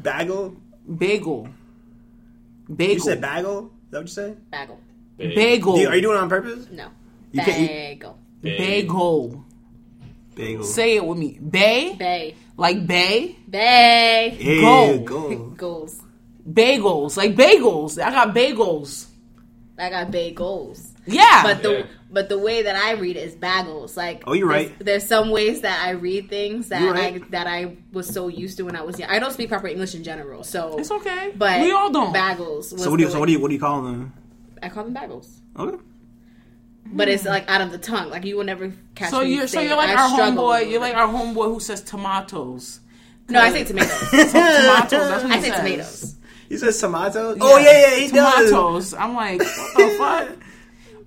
bagel. bagel. Bagel. You said bagel. Is that what you said? bagel. big, bagel. You- are you doing it on purpose? No. You can't- you- Bagel. bagel. Bagel. Say it with me. Bay, Bay. like bay. Bay. Yeah, Go. go. Goals. Bagels, like bagels. I got bagels. I got bagels. Yeah. But the Yeah. But the way that I read it is bagels. Like Oh, you're there's- right. There's some ways that I read things that You're I that I was so used to when I was young. I don't speak proper English in general, so it's okay. But we all don't. Bagels. So what do you? So what do you? What do you call them? I call them bagels. Okay. But it's like out of the tongue. Like you will never catch So me. you're so you're like I our homeboy. You're like our homeboy who says tomatoes. no. I say tomatoes. tomatoes. That's what I he say says. tomatoes. He says tomatoes. Oh yeah, yeah, he does. tomatoes. I'm like, what the fuck?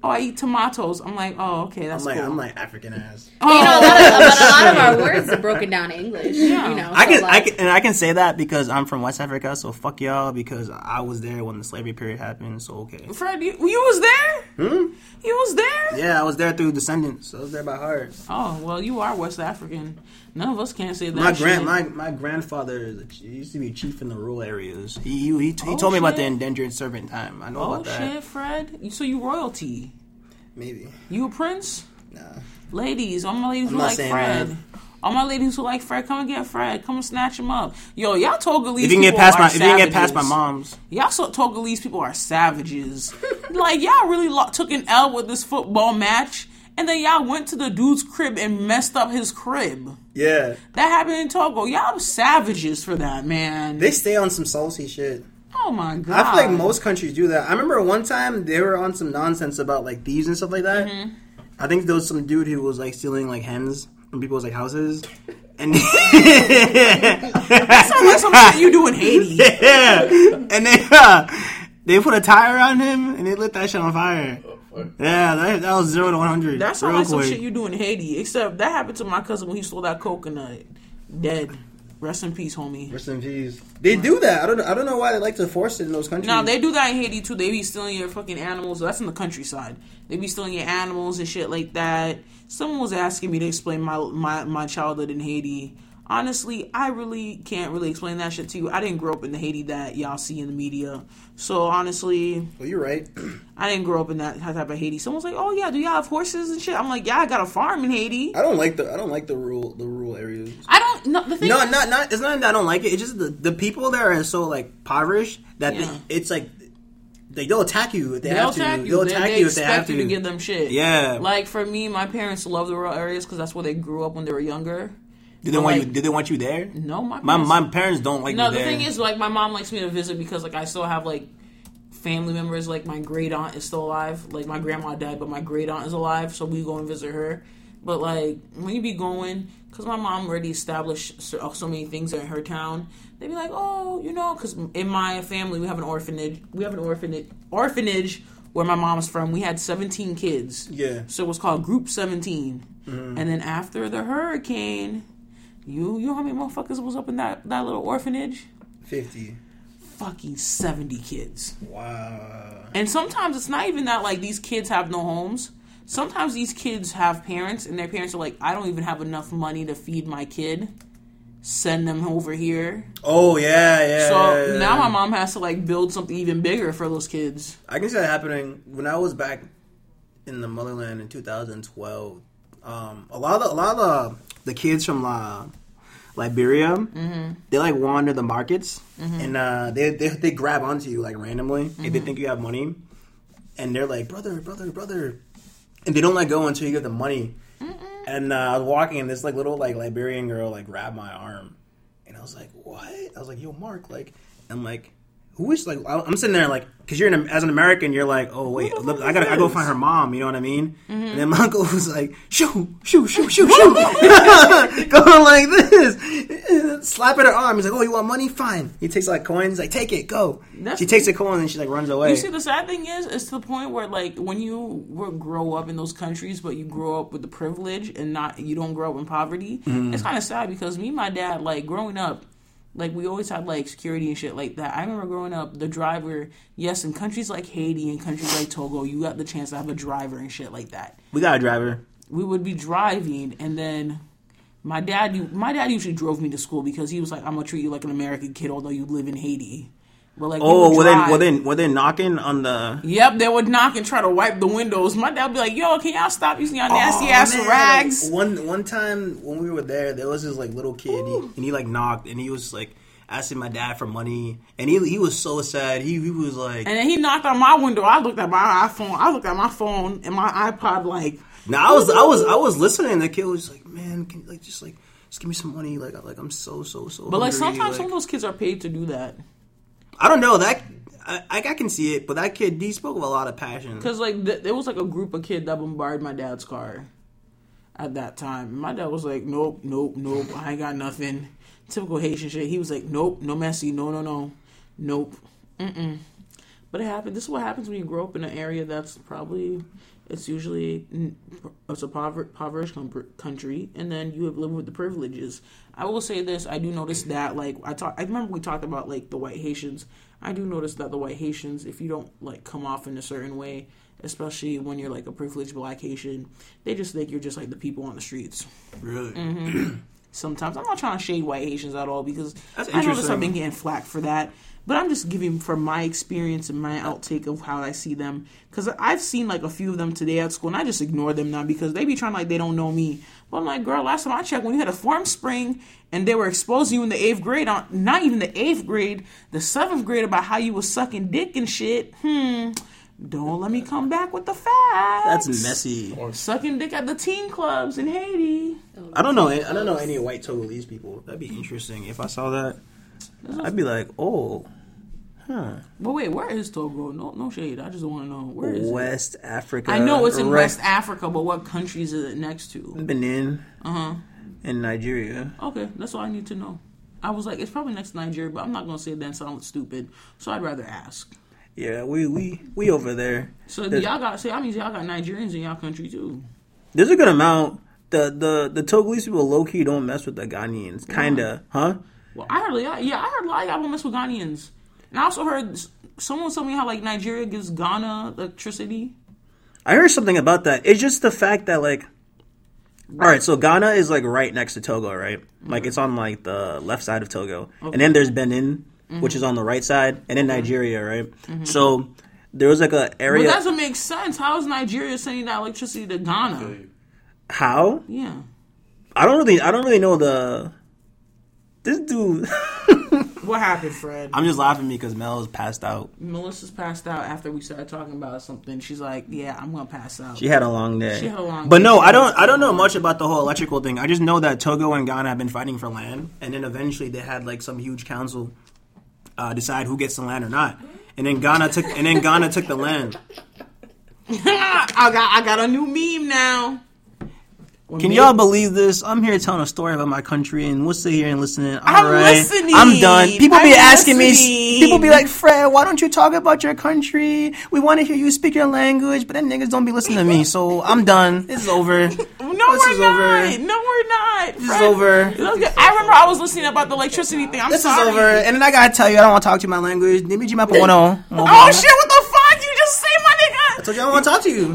Oh, I eat tomatoes. I'm like, oh, okay, that's I'm like, cool. I'm like African ass. oh, You know, a lot of, but a lot of our words are broken down in English. Yeah. You know, I so, can, I can, and I can say that because I'm from West Africa. So fuck y'all because I was there when the slavery period happened. So okay. Fred, you, you was there? Hmm? You was there? Yeah, I was there through descendants. So I was there by heart. Oh, well, you are West African. None of us can't say that. My shit. grand, my my grandfather used to be chief in the rural areas. He he, he, he Oh, told me about the endangered servant time. I know Oh about that. Oh shit, Fred. So you royalty? Maybe. You a prince? Nah. Ladies, all my ladies I'm not like Fred. that. All my ladies who like Fred, come and get Fred. Come and snatch him up. Yo, y'all Togolese If you can get past are my, if you can get past my mom's, Y'all so Togolese people are savages. like y'all really lo- took an L with this football match, and then y'all went to the dude's crib and messed up his crib. yeah, That happened in Togo. Y'all savages for that, man. they stay on some saucy shit. oh my god. I feel like most countries do that. I remember one time they were on some nonsense about like thieves and stuff like that. Mm-hmm. I think there was some dude who was like stealing like hens from people's like houses, and that's Sounds like some shit you do in Haiti. yeah, and they uh, they put a tire on him and they lit that shit on fire. Oh. Yeah, that, that was zero to one hundred. That sounds like some shit you do in Haiti. Except that happened to my cousin when he stole that coconut. Dead. Rest in peace, homie. Rest in peace. They do that. I don't. I don't know why they like to force it in those countries. No, they do that in Haiti too. They be stealing your fucking animals. That's in the countryside. They be stealing your animals and shit like that. Someone was asking me to explain my my, my childhood in Haiti. honestly, I really can't really explain that shit to you. I didn't grow up in the Haiti that y'all see in the media. So honestly, Well, you're right. I didn't grow up in that type of Haiti. Someone's like, "Oh yeah, do y'all have horses and shit?" I'm like, "Yeah, I got a farm in Haiti." I don't like the I don't like the rural the rural areas. I don't. No, the thing. No, is- not not. It's not that I don't like it. It's just the the people there are so like impoverished that Yeah. they, it's like they they'll attack you if they They'll have to. attack you. They'll They, attack they you if they have to. you to give them shit. Yeah. Like for me, my parents love the rural areas because that's where they grew up when they were younger. did they but, want like- you? Did they want you there? No, my My parents- my parents don't like No, the there. thing is, like, my mom likes me to visit because, like, I still have like family members. Like, my great aunt is still alive. Like, my grandma died, but my great aunt is alive, so we go and visit her. But like, when you be going, because my mom already established so, so many things in her town, they be like, oh, you know, because in my family we have an orphanage. We have an orphanage orphanage where my mom's from. We had seventeen kids. Yeah. So it was called Group 17 mm-hmm. And then after the hurricane, you you know how many motherfuckers was up in that, that little orphanage? Fifty. Fucking 70 kids. Wow. And sometimes it's not even that like these kids have no homes. Sometimes these kids have parents and their parents are like, I don't even have enough money to feed my kid. Send them over here. Oh yeah, yeah. So yeah, yeah. now my mom has to like build something even bigger for those kids. I can see that happening when I was back in the motherland in 2012. Um, a lot of the, a lot of the, the kids from uh, Liberia, Mm-hmm. they like wander the markets and uh, they, they they grab onto you like randomly if they Mm-hmm. think you have money, and they're like brother, brother, brother, and they don't let go until you give them money. And uh, I was walking, and this like little like Liberian girl like grabbed my arm, and I was like, "What?" I was like, "Yo, Mark," like, I'm like, "Who is like?" I'm sitting there like, because you're an, as an American, you're like, "Oh wait, look, I gotta, I go find her mom." You know what I mean? Mm-hmm. And then my uncle was like, "Shoo, shoo, shoo, shoo, shoo," going like this, slapping her arm. He's like, "Oh, you want money? Fine." He takes like coins, like, "Take it, go." That's- she takes the coins and she like runs away. You see, the sad thing is, it's to the point where like when you were, grow up in those countries, but you grow up with the privilege and not you don't grow up in poverty. Mm-hmm. It's kind of sad because me and my dad, like growing up, like we always had like security and shit like that. I remember growing up, the driver, yes, in countries like Haiti and countries like Togo, you got the chance to have a driver and shit like that. we got a driver. We would be driving, and then my dad, my dad usually drove me to school because he was like, "I'm gonna treat you like an American kid, although you live in Haiti." But like, Oh, were they were they were they knocking on the? Yep, they would knock and try to wipe the windows. My dad would be like, "Yo, can y'all stop using y'all nasty ass Oh, man. rags?" One one time when we were there, there was this like little kid, he, and he like knocked, and he was like asking my dad for money, and he he was so sad. He he was like, And then he knocked on my window. I looked at my iPhone. I looked at my phone and my iPod. Like, "Now I was I was I was listening." The kid was like, "Man, can you, like just like just give me some money." Like like I'm so so so. but like sometimes like, some of those kids are paid to do that I don't know that. I, I can see it, but that kid he spoke with a lot of passion. because like th- there was like a group of kids that bombarded my dad's car at that time. My dad was like, "Nope, nope, nope. I ain't got nothing." Typical Haitian shit. He was like, "Nope, no messy, no, no, no, nope." Mm-mm. But it happened. This is what happens when you grow up in an area that's probably it's usually it's a pover- impoverished country, and then you have lived with the privileges. I will say this: I do notice that, like I talk, I remember we talked about like the white Haitians. I do notice that the white Haitians, if you don't like come off in a certain way, especially when you're like a privileged black Haitian, they just think you're just like the people on the streets. Really, Mm-hmm. Sometimes I'm not trying to shade white Haitians at all because That's I notice interesting. I've been getting flack for that. But I'm just giving from my experience and my outtake of how I see them. Because I've seen like a few of them today at school, and I just ignore them now because they be trying like they don't know me. But I'm like, girl, last time I checked, when you had a Formspring and they were exposing you in the eighth grade on not even the eighth grade, the seventh grade about how you was sucking dick and shit. Hmm. Don't let me come back with the facts. that's messy. Sucking dick at the teen clubs in Haiti. I don't know. I don't know any white Togolese people. That'd be interesting if I saw that. I'd be like, oh, huh. But wait, where is Togo? No, no shade. I just want to know where is it. West Africa. I know it's in West Africa, but what countries is it next to? Benin Uh huh. and Nigeria. Okay, that's all I need to know. I was like, it's probably next to Nigeria, but I'm not gonna say that sounds stupid, so I'd rather ask. Yeah, we we we over there. So There's- y'all got say I mean y'all got Nigerians in y'all country too. There's a good amount. The the the Togolese people low key don't mess with the Ghanaians. Kinda, huh? Well, I heard yeah, yeah, I heard a lot of y'all don't mess with Ghanaians, and I also heard s- someone told me how like Nigeria gives Ghana electricity. I heard something about that. It's just the fact that like All right, so Ghana is like right next to Togo, right? Like it's on like the left side of Togo, and then there's Benin, which is mm-hmm. on the right side, and then Nigeria, right? Mm-hmm. So there was like a But area. that doesn't make sense. How is Nigeria sending that electricity to Ghana? How? Yeah. I don't really, I don't really know the. This dude. What happened, Fred? I'm just laughing because Mel is passed out. Melissa's passed out after we started talking about something. She's like, "Yeah, I'm gonna pass out." She had a long day. She had a long day. but day. no, I don't. I don't know much about the whole electrical thing. I just know that Togo and Ghana have been fighting for land, and then eventually they had like some huge council uh, decide who gets the land or not, and then Ghana took and then Ghana took the land. I got I got a new meme now. Can y'all believe this? I'm here telling a story about my country, and we'll sit here and listen. All I'm right, listening. I'm done. People be I'm asking me. People be like, "Fred, why don't you talk about your country? We want to hear you speak your language." But then niggas don't be listening to me, so I'm done. This is over. No, This we're is not. over. No, we're not. This is over. I remember I was listening about the electricity thing. I'm This sorry. is over. And then I gotta tell you, I don't want to talk to you my language. Nimi jima po Oh shit! What the fuck? You just say my nigga. I told you I don't want to talk to you.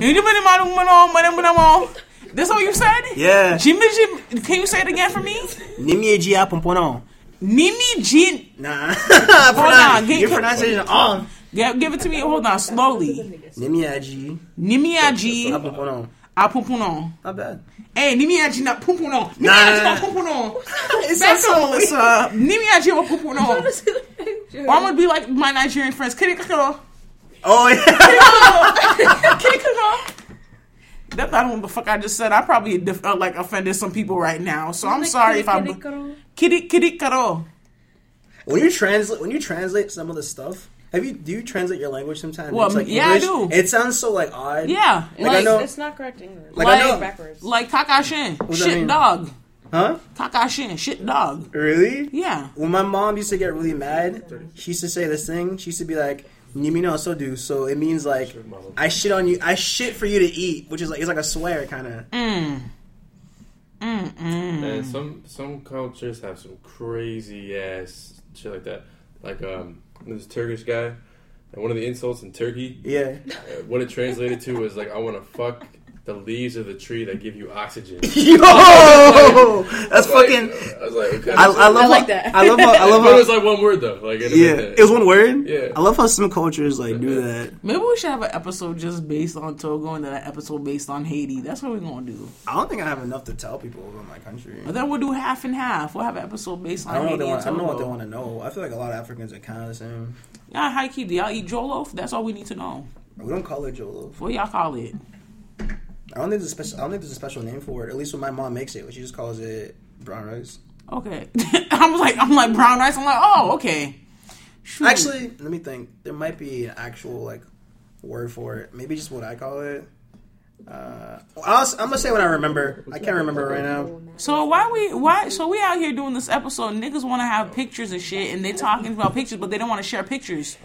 This what you said? Yeah. Jimmy Jim. Can you say it again for me? Nimi jia pompono. Nimi Jin. Nah. Hold on. Get, Your pronunciation off. give, give it to me. Hold on, slowly. Nimi aji. Nimi aji pompono. apumpuno. Not bad. Hey, nimi aji na pumpuno. Nimi Nah, aji nah, na nah. It's Back so to Melissa. Uh, nimi aji na pumpuno. Or I'm gonna be like my Nigerian friends. Kitty. Oh yeah. Kitty kakaro. That's not what the fuck I just said. I probably def- uh, like offended some people right now. So I'm sorry if I'm kitty kitty karo. when you translate, when you translate some of the stuff, have you do you translate your language sometimes? Well, It's like yeah, I English. do. It sounds so like odd. Yeah, Like, I know- It's not correct English. Like, I know. Like backwards. like kakashin, shit mean? dog, Huh? kakashin, shit dog. Really? Yeah. When my mom used to get really mad, she used to say this thing. She used to be like, "Nimino so do." So it means like, I shit on you. I shit for you to eat, which is like it's like a swear kind of. Mm. Mm mm. And some some cultures have some crazy ass shit like that. Like um, this Turkish guy, and one of the insults in Turkey, Yeah. uh, what it translated to was like, "I want to fuck the leaves of the tree that give you oxygen." Yo, that's fucking. I was like, okay. I, I love. I like how, that. I love. How, I love. But it was like one word though. Like it, yeah, it was one word. Yeah. I love how some cultures like do that. Maybe we should have an episode just based on Togo and then an episode based on Haiti. That's what we're gonna do. I don't think I have enough to tell people about my country. But then we'll do half and half. We'll have an episode based on I don't know. What Haiti they want, and I don't know what they want to know. I feel like a lot of Africans are kind of the same. Yeah, high key. Do y'all eat jollof? That's all we need to know. We don't call it jollof. What y'all call it? I don't think there's a special. I don't think there's a special name for it. At least when my mom makes it, she just calls it brown rice. Okay. I'm like I'm like brown rice. I'm like oh okay. Shoot. Actually, let me think. There might be an actual like word for it. Maybe just what I call it. Uh, I'll, I'm gonna say what I remember. I can't remember right now. So why we why so we out here doing this episode? Niggas want to have pictures and shit, and they talking about pictures, but they don't want to share pictures.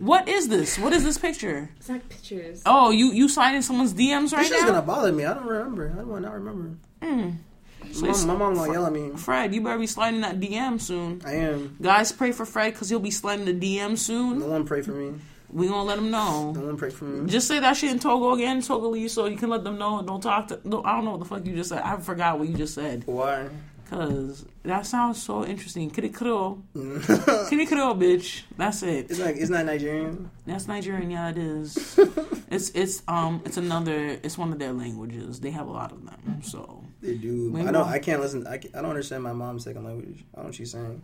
What is this? What is this picture? It's not pictures. Oh, you you sliding someone's DMs right now? This shit's now? gonna bother me. I don't remember. I don't not remember. Hmm. So My, it's- mom- my mom gonna yell at me. Fred, you better be sliding that DM soon. I am. Guys, pray for Fred because he'll be sliding the DM soon. No soon. one pray for me. We gonna let him know. No one pray for me. Just say that shit in Togo again, Togolese, so you can let them know. Don't talk to. No, I don't know what the fuck you just said. I forgot what you just said. Why? Cause that sounds so interesting. Kitty Kro. Kitty Kro, bitch. That's it. It's like it's not Nigerian. That's Nigerian. Yeah, it is. it's it's um it's another. It's one of their languages. They have a lot of them. So They do. Maybe I don't. I can't listen. I, can't, I don't understand my mom's second language. I don't know what she's saying.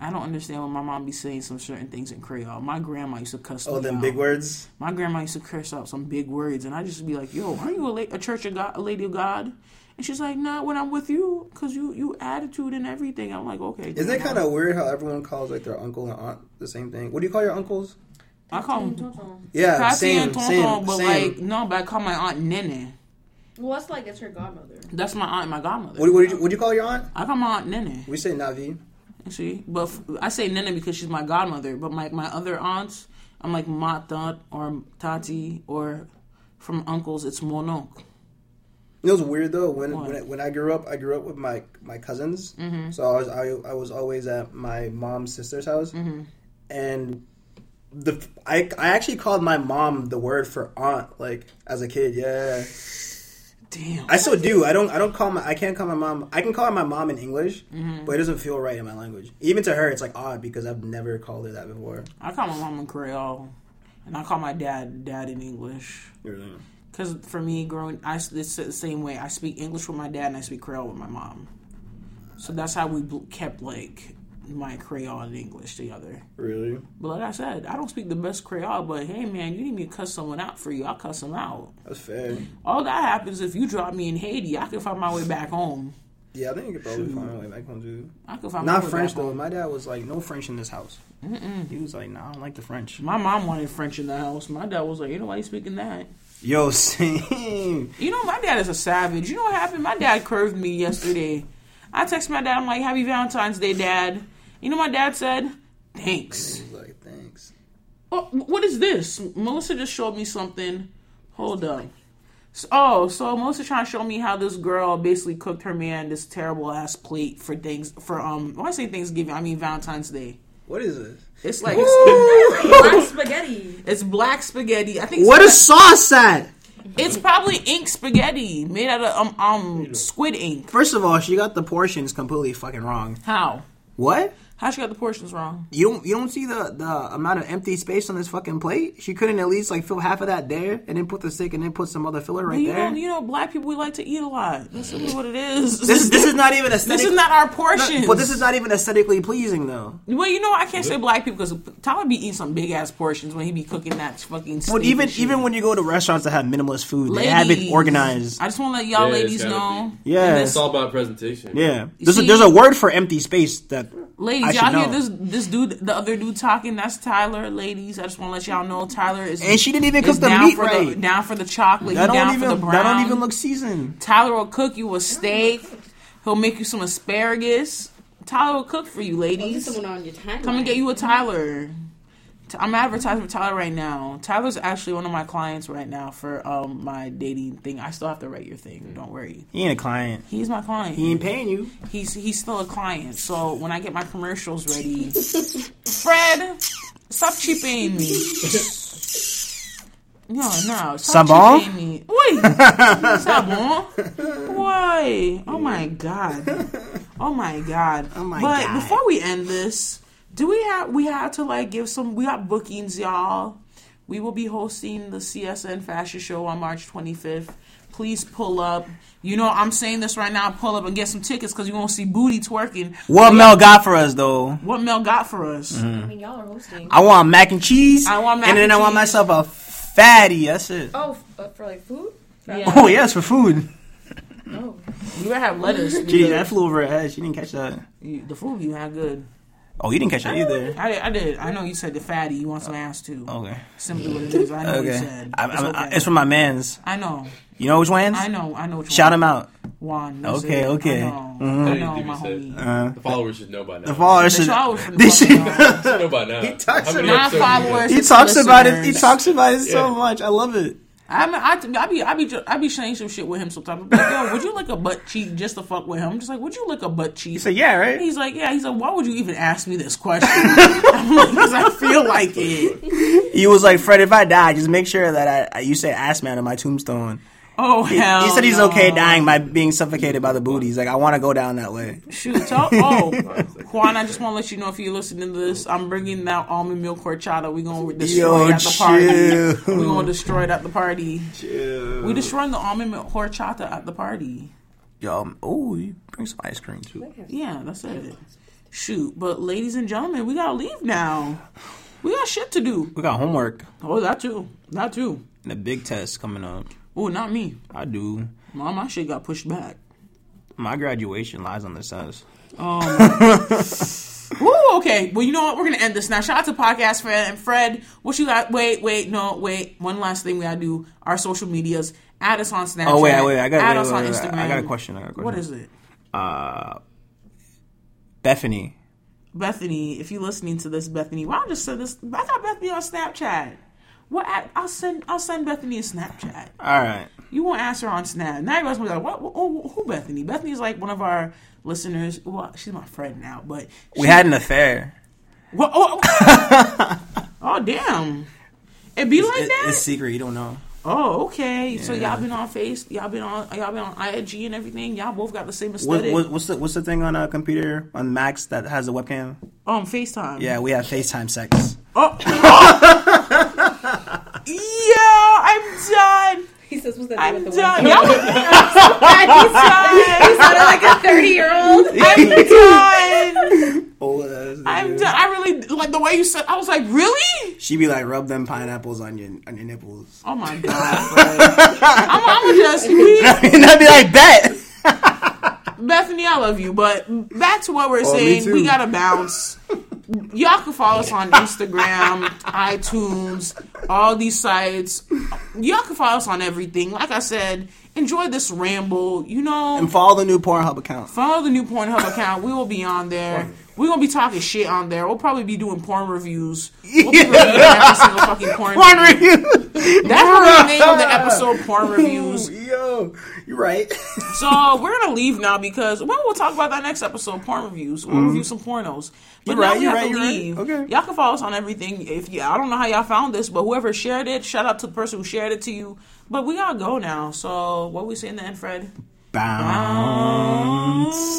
I don't understand when my mom be saying some certain things in Creole. My grandma used to cuss Oh, them out. big words. My grandma used to curse out some big words, and I just be like, "Yo, are you a, la- a church of God, a lady of God?" And she's like, "Nah, when I'm with you, cause you you attitude and everything." I'm like, "Okay." Isn't it kind of weird how everyone calls like their uncle and aunt the same thing? What do you call your uncles? I call them Yeah, Patsy same, and Tonton, same, but same. like no, but I call my aunt Nene. Well, that's like it's her godmother. That's my aunt, and my godmother. what, what, did you, what do you call your aunt? I call my aunt Nene. We say Navi. See, but f- I say Nene because she's my godmother. But my my other aunts, I'm like Mata or Tati, or from uncles, it's Monok. It was weird though when when I, when I grew up. I grew up with my my cousins, Mm-hmm. so I was I, I was always at my mom's sister's house, Mm-hmm. and the I I actually called my mom the word for aunt like as a kid. Yeah, Damn. I still do. I don't. I don't call my. I can't call my mom. I can call my mom in English, Mm-hmm. but it doesn't feel right in my language. Even to her, it's like odd because I've never called her that before. I call my mom in Creole, and I call my dad dad in English. Really. Because for me, growing, I it's the same way. I speak English with my dad, and I speak Creole with my mom. So that's how we kept like my Creole and English together. Really? But like I said, I don't speak the best Creole. But hey, man, you need me to cuss someone out for you? I'll cuss them out. That's fair. All that happens if you drop me in Haiti, I can find my way back home. Yeah, I think you could probably find my way back home too. I can find my way. Not French though. My dad was like, no French in this house. He was like, nah, I don't like the French. My mom wanted French in the house. My dad was like, you know why you speaking that? Yo, same. You know, my dad is a savage. You know what happened? My dad curved me yesterday. I text my dad. I'm like, "Happy Valentine's Day, Dad." You know, what my dad said, "Thanks." Like, thanks. Oh, what is this? Melissa just showed me something. Hold up. So- Oh, so Melissa trying to show me how this girl basically cooked her man this terrible ass plate for things for um. When I say Thanksgiving, I mean Valentine's Day. What is this? It's like it's, Black spaghetti. it's black spaghetti. I think. What is sauce at? It's probably ink spaghetti made out of um um squid ink. First of all, she got the portions completely fucking wrong. How? What? How she got the portions wrong? You don't you don't see the the amount of empty space on this fucking plate? She couldn't at least like fill half of that there and then put the steak and then put some other filler right you there. know, you know, black people we like to eat a lot. That's really what it is. This is this is not even aesthetically this aesthetic. is not our portions. but this is not even aesthetically pleasing though. Well, you know, I can't say black people because Tyler be eating some big ass portions when he be cooking that fucking. Well, steak even and shit. even when you go to restaurants that have minimalist food, they have it organized. I just want to let y'all Yeah, ladies know. be. Yeah. It's all about presentation. Yeah, there's a, there's a word for empty space that ladies, should y'all hear know. this this dude, the other dude talking? That's Tyler. Ladies, I just want to let y'all know Tyler is. And she didn't even cook the meat for The, right. down for the chocolate. that he don't even for the brown. that don't even look seasoned. Tyler will cook you a steak. He'll make you some asparagus. Tyler will cook for you, ladies. someone on your? Come and get you a Tyler. T- I'm advertising for Tyler right now. Tyler's actually one of my clients right now for um my dating thing. I still have to write your thing. Don't worry. He ain't a client. He's my client. He ain't paying you. He's he's still a client. So when I get my commercials ready, Fred, stop cheaping me. No, no, stop cheaping me. Wait, sabon. Why? Oh my god. Oh my god. Oh my but God. But before we end this, do we have we have to like give some? We got bookings, y'all. We will be hosting the CSN Fashion Show on March 25th. Please pull up. You know, I'm saying this right now. Pull up and get some tickets because you won't see booty twerking. What Mel got for us though? What Mel got for us? Mm-hmm. I mean, y'all are hosting. I want mac and cheese. I want mac and then and I want cheese. myself a fatty. That's it. Oh, f- uh, for like food? Yeah. Oh yes, for food. No. You better have lettuce. Gee, because that flew over her head. She didn't catch that. you- the food you had good. Oh, you didn't catch that either. I did, I did. I know you said the fatty. You want some ass too. Okay. Simply what it is. I know what you said. I, it's, I, okay. I, it's from my man's. I know. You know which ones? I know. I know. Which Shout one. him out. Juan. Okay, it. okay. I know. Mhm. I know, my homie. Uh, The followers should know by now. the followers should. should They should. know. By now. He talks about- episodes you Non-followers. He talks about it. He talks about it so much. I love it. I mean, I, I be, I be, I be saying some shit with him sometimes. I'm like, yo, would you lick a butt cheek just to fuck with him? I'm just like, would you lick a butt cheek? He said, "Yeah, right." He's like, yeah. He's like, why would you even ask me this question? I'm like, because I feel like it. He was like, "Fred, if I die, just make sure that I, I you say ass man on my tombstone." Oh He, hell. he said he's no. okay dying by being suffocated by the booty. He's like, I want to go down that way. Shoot, tell, oh, Juan, I just want to let you know if you're listening to this, I'm bringing that almond milk horchata. We're going to destroy Yo, at the party. chill. We're going to destroy it at the party. We destroying the almond milk horchata at the party. Yo, oh, you bring some ice cream too. Yeah, that's it. Shoot, but ladies and gentlemen, we gotta leave now. We got shit to do. We got homework Oh, that too. That too. and a big test coming up. Oh, not me. I do. Mom, my shit got pushed back. My graduation lies on the test. Woo, okay. Well, you know what? We're gonna end this now. Shout out to podcast Fred and Fred. What you got? Wait, wait, no, wait. One last thing we gotta do. Our social medias. Add us on Snapchat. Oh wait, wait, I got, Add wait, us wait, on wait, Instagram. I got a question. I got a question. What is it? Uh, Bethany. Bethany, if you're listening to this, Bethany, why don't you just send this? I got Bethany on Snapchat. What? I'll send. I'll send Bethany a Snapchat. All right. You won't ask her on Snap. Now everybody's gonna be like, "What? Who, who Bethany? Bethany's like one of our listeners. Well, she's my friend now, but We had an affair. What? Oh, oh, damn! It be like It- that. it's secret. You don't know. Oh, okay. So y'all been on Face, y'all been on, y'all been on IG and everything. Y'all both got the same What, aesthetic. what, what's the what's the thing on a computer on Macs that has a webcam? um, FaceTime. Yeah, we have FaceTime sex. Oh. Yo, I'm done. He says, "What's that?" I'm with the done. one? Y'all, he sounded like a thirty-year-old. I'm done. Oh, I'm done. I really like the way you said. I was like, really? She be like, rub them pineapples on your on your nipples. Oh my god. bro. I'm, I'm just we, and I'd be like, bet. Bethany. I love you, but back to what we're Oh, saying. We gotta bounce. Y'all can follow us on Instagram, iTunes, all these sites. Y'all can follow us on everything. Like I said, enjoy this ramble. You know, And follow the new Pornhub account. follow the new Pornhub account. We will be on there. We're gonna be talking shit on there. We'll probably be doing porn reviews. We'll be reviewing every single fucking porn. Porn review. That's what we name the episode porn reviews. Yo, you're right. So we're gonna leave now because well, we'll talk about that next episode, porn reviews. We'll review some pornos. But Mm-hmm. You're now right, we have right, to you're right. leave. Okay. Y'all can follow us on everything. If you, I don't know how y'all found this, but whoever shared it, shout out to the person who shared it to you. But we gotta go now. So what we say in the end, Fred? Bounce.